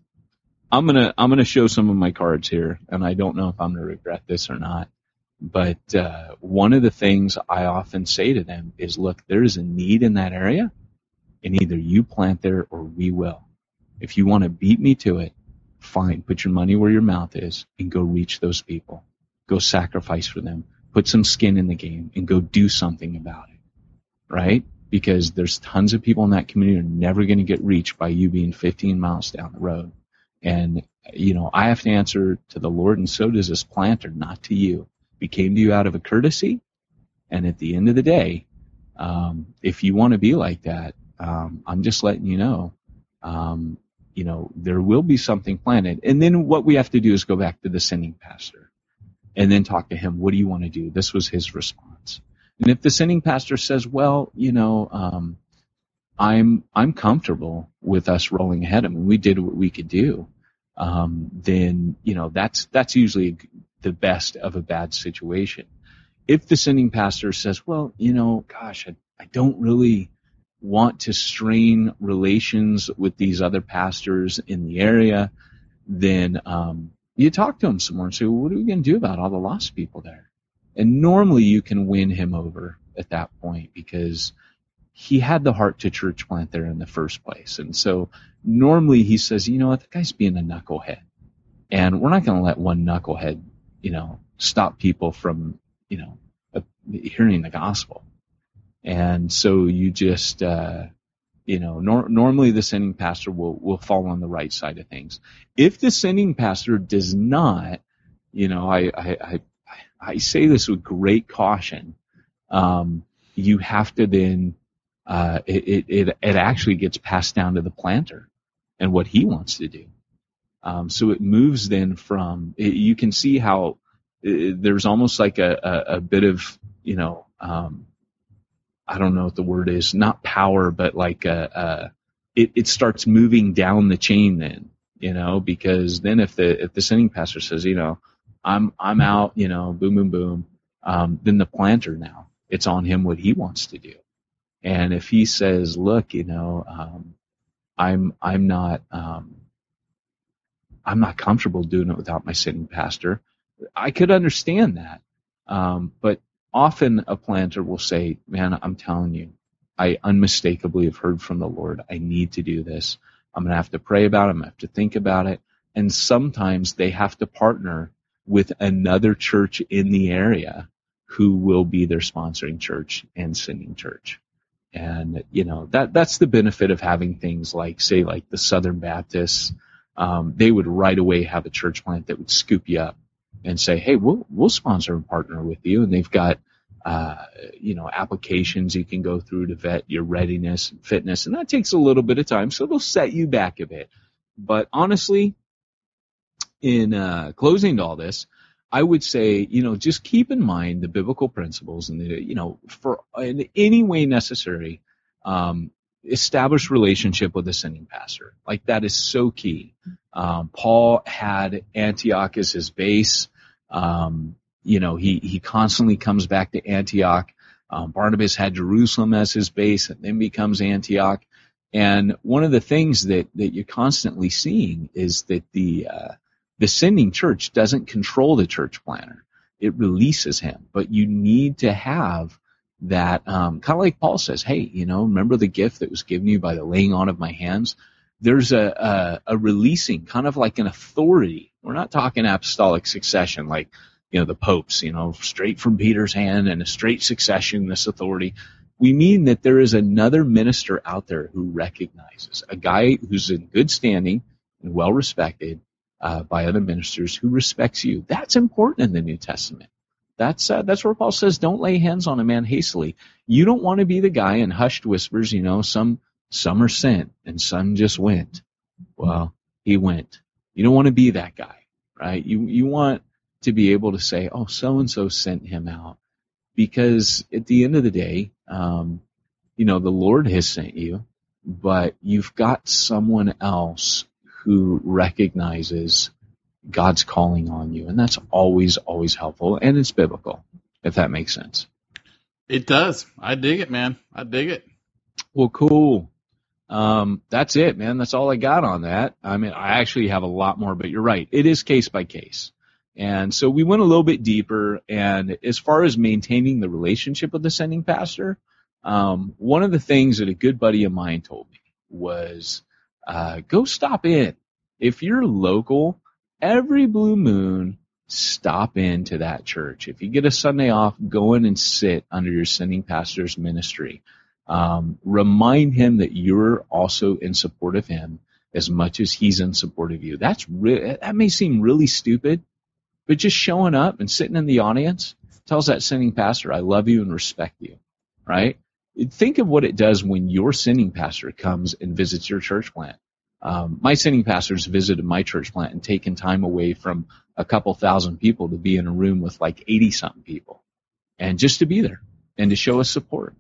I'm gonna I'm gonna show some of my cards here, and I don't know if I'm gonna regret this or not. But uh, one of the things I often say to them is, look, there is a need in that area, and either you plant there or we will. If you want to beat me to it, fine. Put your money where your mouth is and go reach those people. Go sacrifice for them. Put some skin in the game and go do something about it. Right? Because there's tons of people in that community who are never going to get reached by you being 15 miles down the road. And, you know, I have to answer to the Lord and so does this planter, not to you. We came to you out of a courtesy. And at the end of the day, um, if you want to be like that, um, I'm just letting you know, um, you know, there will be something planted. And then what we have to do is go back to the sending pastor and then talk to him. What do you want to do? This was his response. And if the sending pastor says, well, you know, um, I'm I'm comfortable with us rolling ahead. I mean, we did what we could do. Um, then you know that's that's usually the best of a bad situation. If the sending pastor says, well, you know, gosh, I, I don't really want to strain relations with these other pastors in the area, then um, you talk to him some more and say, well, what are we going to do about all the lost people there? And normally you can win him over at that point because he had the heart to church plant there in the first place. And so normally he says, you know what, the guy's being a knucklehead. And we're not going to let one knucklehead, you know, stop people from, you know, uh, hearing the gospel. And so you just, uh, you know, nor- normally the sending pastor will, will fall on the right side of things. If the sending pastor does not, you know, I, I, I, I say this with great caution. Um, you have to then uh, it, it, it actually gets passed down to the planter and what he wants to do. Um, so it moves then from, it, you can see how it, there's almost like a, a, a, bit of, you know, um, I don't know what the word is, not power, but like a, uh it, it starts moving down the chain then, you know, because then if the, if the sending pastor says, you know, I'm, I'm out, you know, boom, boom, boom, um, then the planter now, it's on him what he wants to do. And if he says, look, you know, um, I'm, I'm not, um, I'm not comfortable doing it without my sitting pastor. I could understand that. Um, but often a planter will say, man, I'm telling you, I unmistakably have heard from the Lord. I need to do this. I'm going to have to pray about it. I'm going to have to think about it. And sometimes they have to partner with another church in the area who will be their sponsoring church and sending church. And, you know, that, that's the benefit of having things like, say, like the Southern Baptists. Um, they would right away have a church plant that would scoop you up and say, Hey, we'll, we'll sponsor and partner with you. And they've got, uh, you know, applications you can go through to vet your readiness and fitness. And that takes a little bit of time. So it'll set you back a bit. But honestly, in, uh, closing to all this, I would say, you know, just keep in mind the biblical principles and the, you know, for in any way necessary, um, establish relationship with the sending pastor. Like that is so key. Um, Paul had Antioch as his base. Um, you know, he, he constantly comes back to Antioch. Um, Barnabas had Jerusalem as his base and then becomes Antioch. And one of the things that, that you're constantly seeing is that the, uh, the sending church doesn't control the church planter. It releases him, but you need to have that, um, kind of like Paul says, hey, you know, remember the gift that was given you by the laying on of my hands? There's a, a, a releasing, kind of like an authority. We're not talking apostolic succession, like, you know, the popes, you know, straight from Peter's hand and a straight succession, this authority. We mean that there is another minister out there who recognizes a guy who's in good standing and well respected uh, by other ministers who respects you. That's important in the New Testament. That's uh, that's where Paul says, "Don't lay hands on a man hastily." You don't want to be the guy in hushed whispers. You know, some some are sent and some just went. Well, he went. You don't want to be that guy, right? You you want to be able to say, "Oh, so and so sent him out," because at the end of the day, um, you know, the Lord has sent you, but you've got someone else who recognizes God's calling on you. And that's always, always helpful. And it's biblical, if that makes sense. It does. I dig it, man. I dig it. Well, cool. Um, that's it, man. That's all I got on that. I mean, I actually have a lot more, but you're right. It is case by case. And so we went a little bit deeper. And as far as maintaining the relationship with the sending pastor, um, one of the things that a good buddy of mine told me was, uh, go stop in. If you're local, every blue moon, stop into that church. If you get a Sunday off, go in and sit under your sending pastor's ministry. Um, remind him that you're also in support of him as much as he's in support of you. That's re- that may seem really stupid, but just showing up and sitting in the audience tells that sending pastor, I love you and respect you, right? Think of what it does when your sending pastor comes and visits your church plant. Um, my sending pastors visited my church plant and taken time away from a couple thousand people to be in a room with like 80 something people and just to be there and to show us support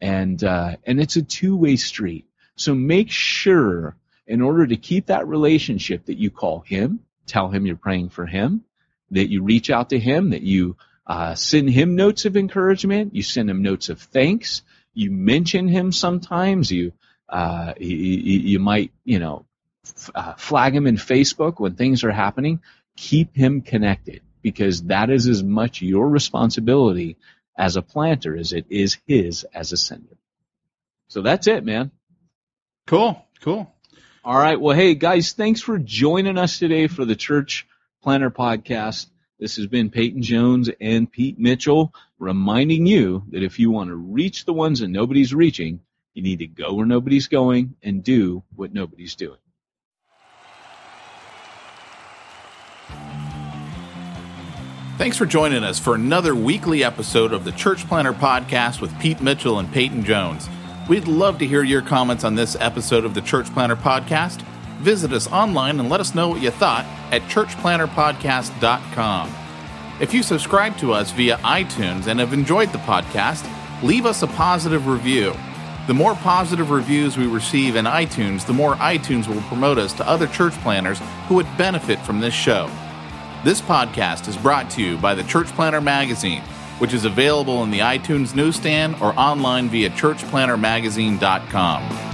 and uh, and it's a two way street. So make sure, in order to keep that relationship, that you call him, tell him you're praying for him, that you reach out to him, that you uh, send him notes of encouragement, you send him notes of thanks, you mention him sometimes, you uh, you, you, might you know f- uh, flag him in Facebook when things are happening. Keep him connected because that is as much your responsibility as a planter as it is his as a sender. So that's it, man. Cool. Cool. All right. Well, hey guys, thanks for joining us today for the Church Planter Podcast. This has been Peyton Jones and Pete Mitchell reminding you that if you want to reach the ones that nobody's reaching, you need to go where nobody's going and do what nobody's doing. Thanks for joining us for another weekly episode of the Church Planter Podcast with Pete Mitchell and Peyton Jones. We'd love to hear your comments on this episode of the Church Planter Podcast. Visit us online and let us know what you thought at churchplanterpodcast.com. If you subscribe to us via iTunes and have enjoyed the podcast, leave us a positive review. The more positive reviews we receive in iTunes, the more iTunes will promote us to other church planters who would benefit from this show. This podcast is brought to you by the Church Planter Magazine, which is available in the iTunes newsstand or online via churchplantermagazine.com.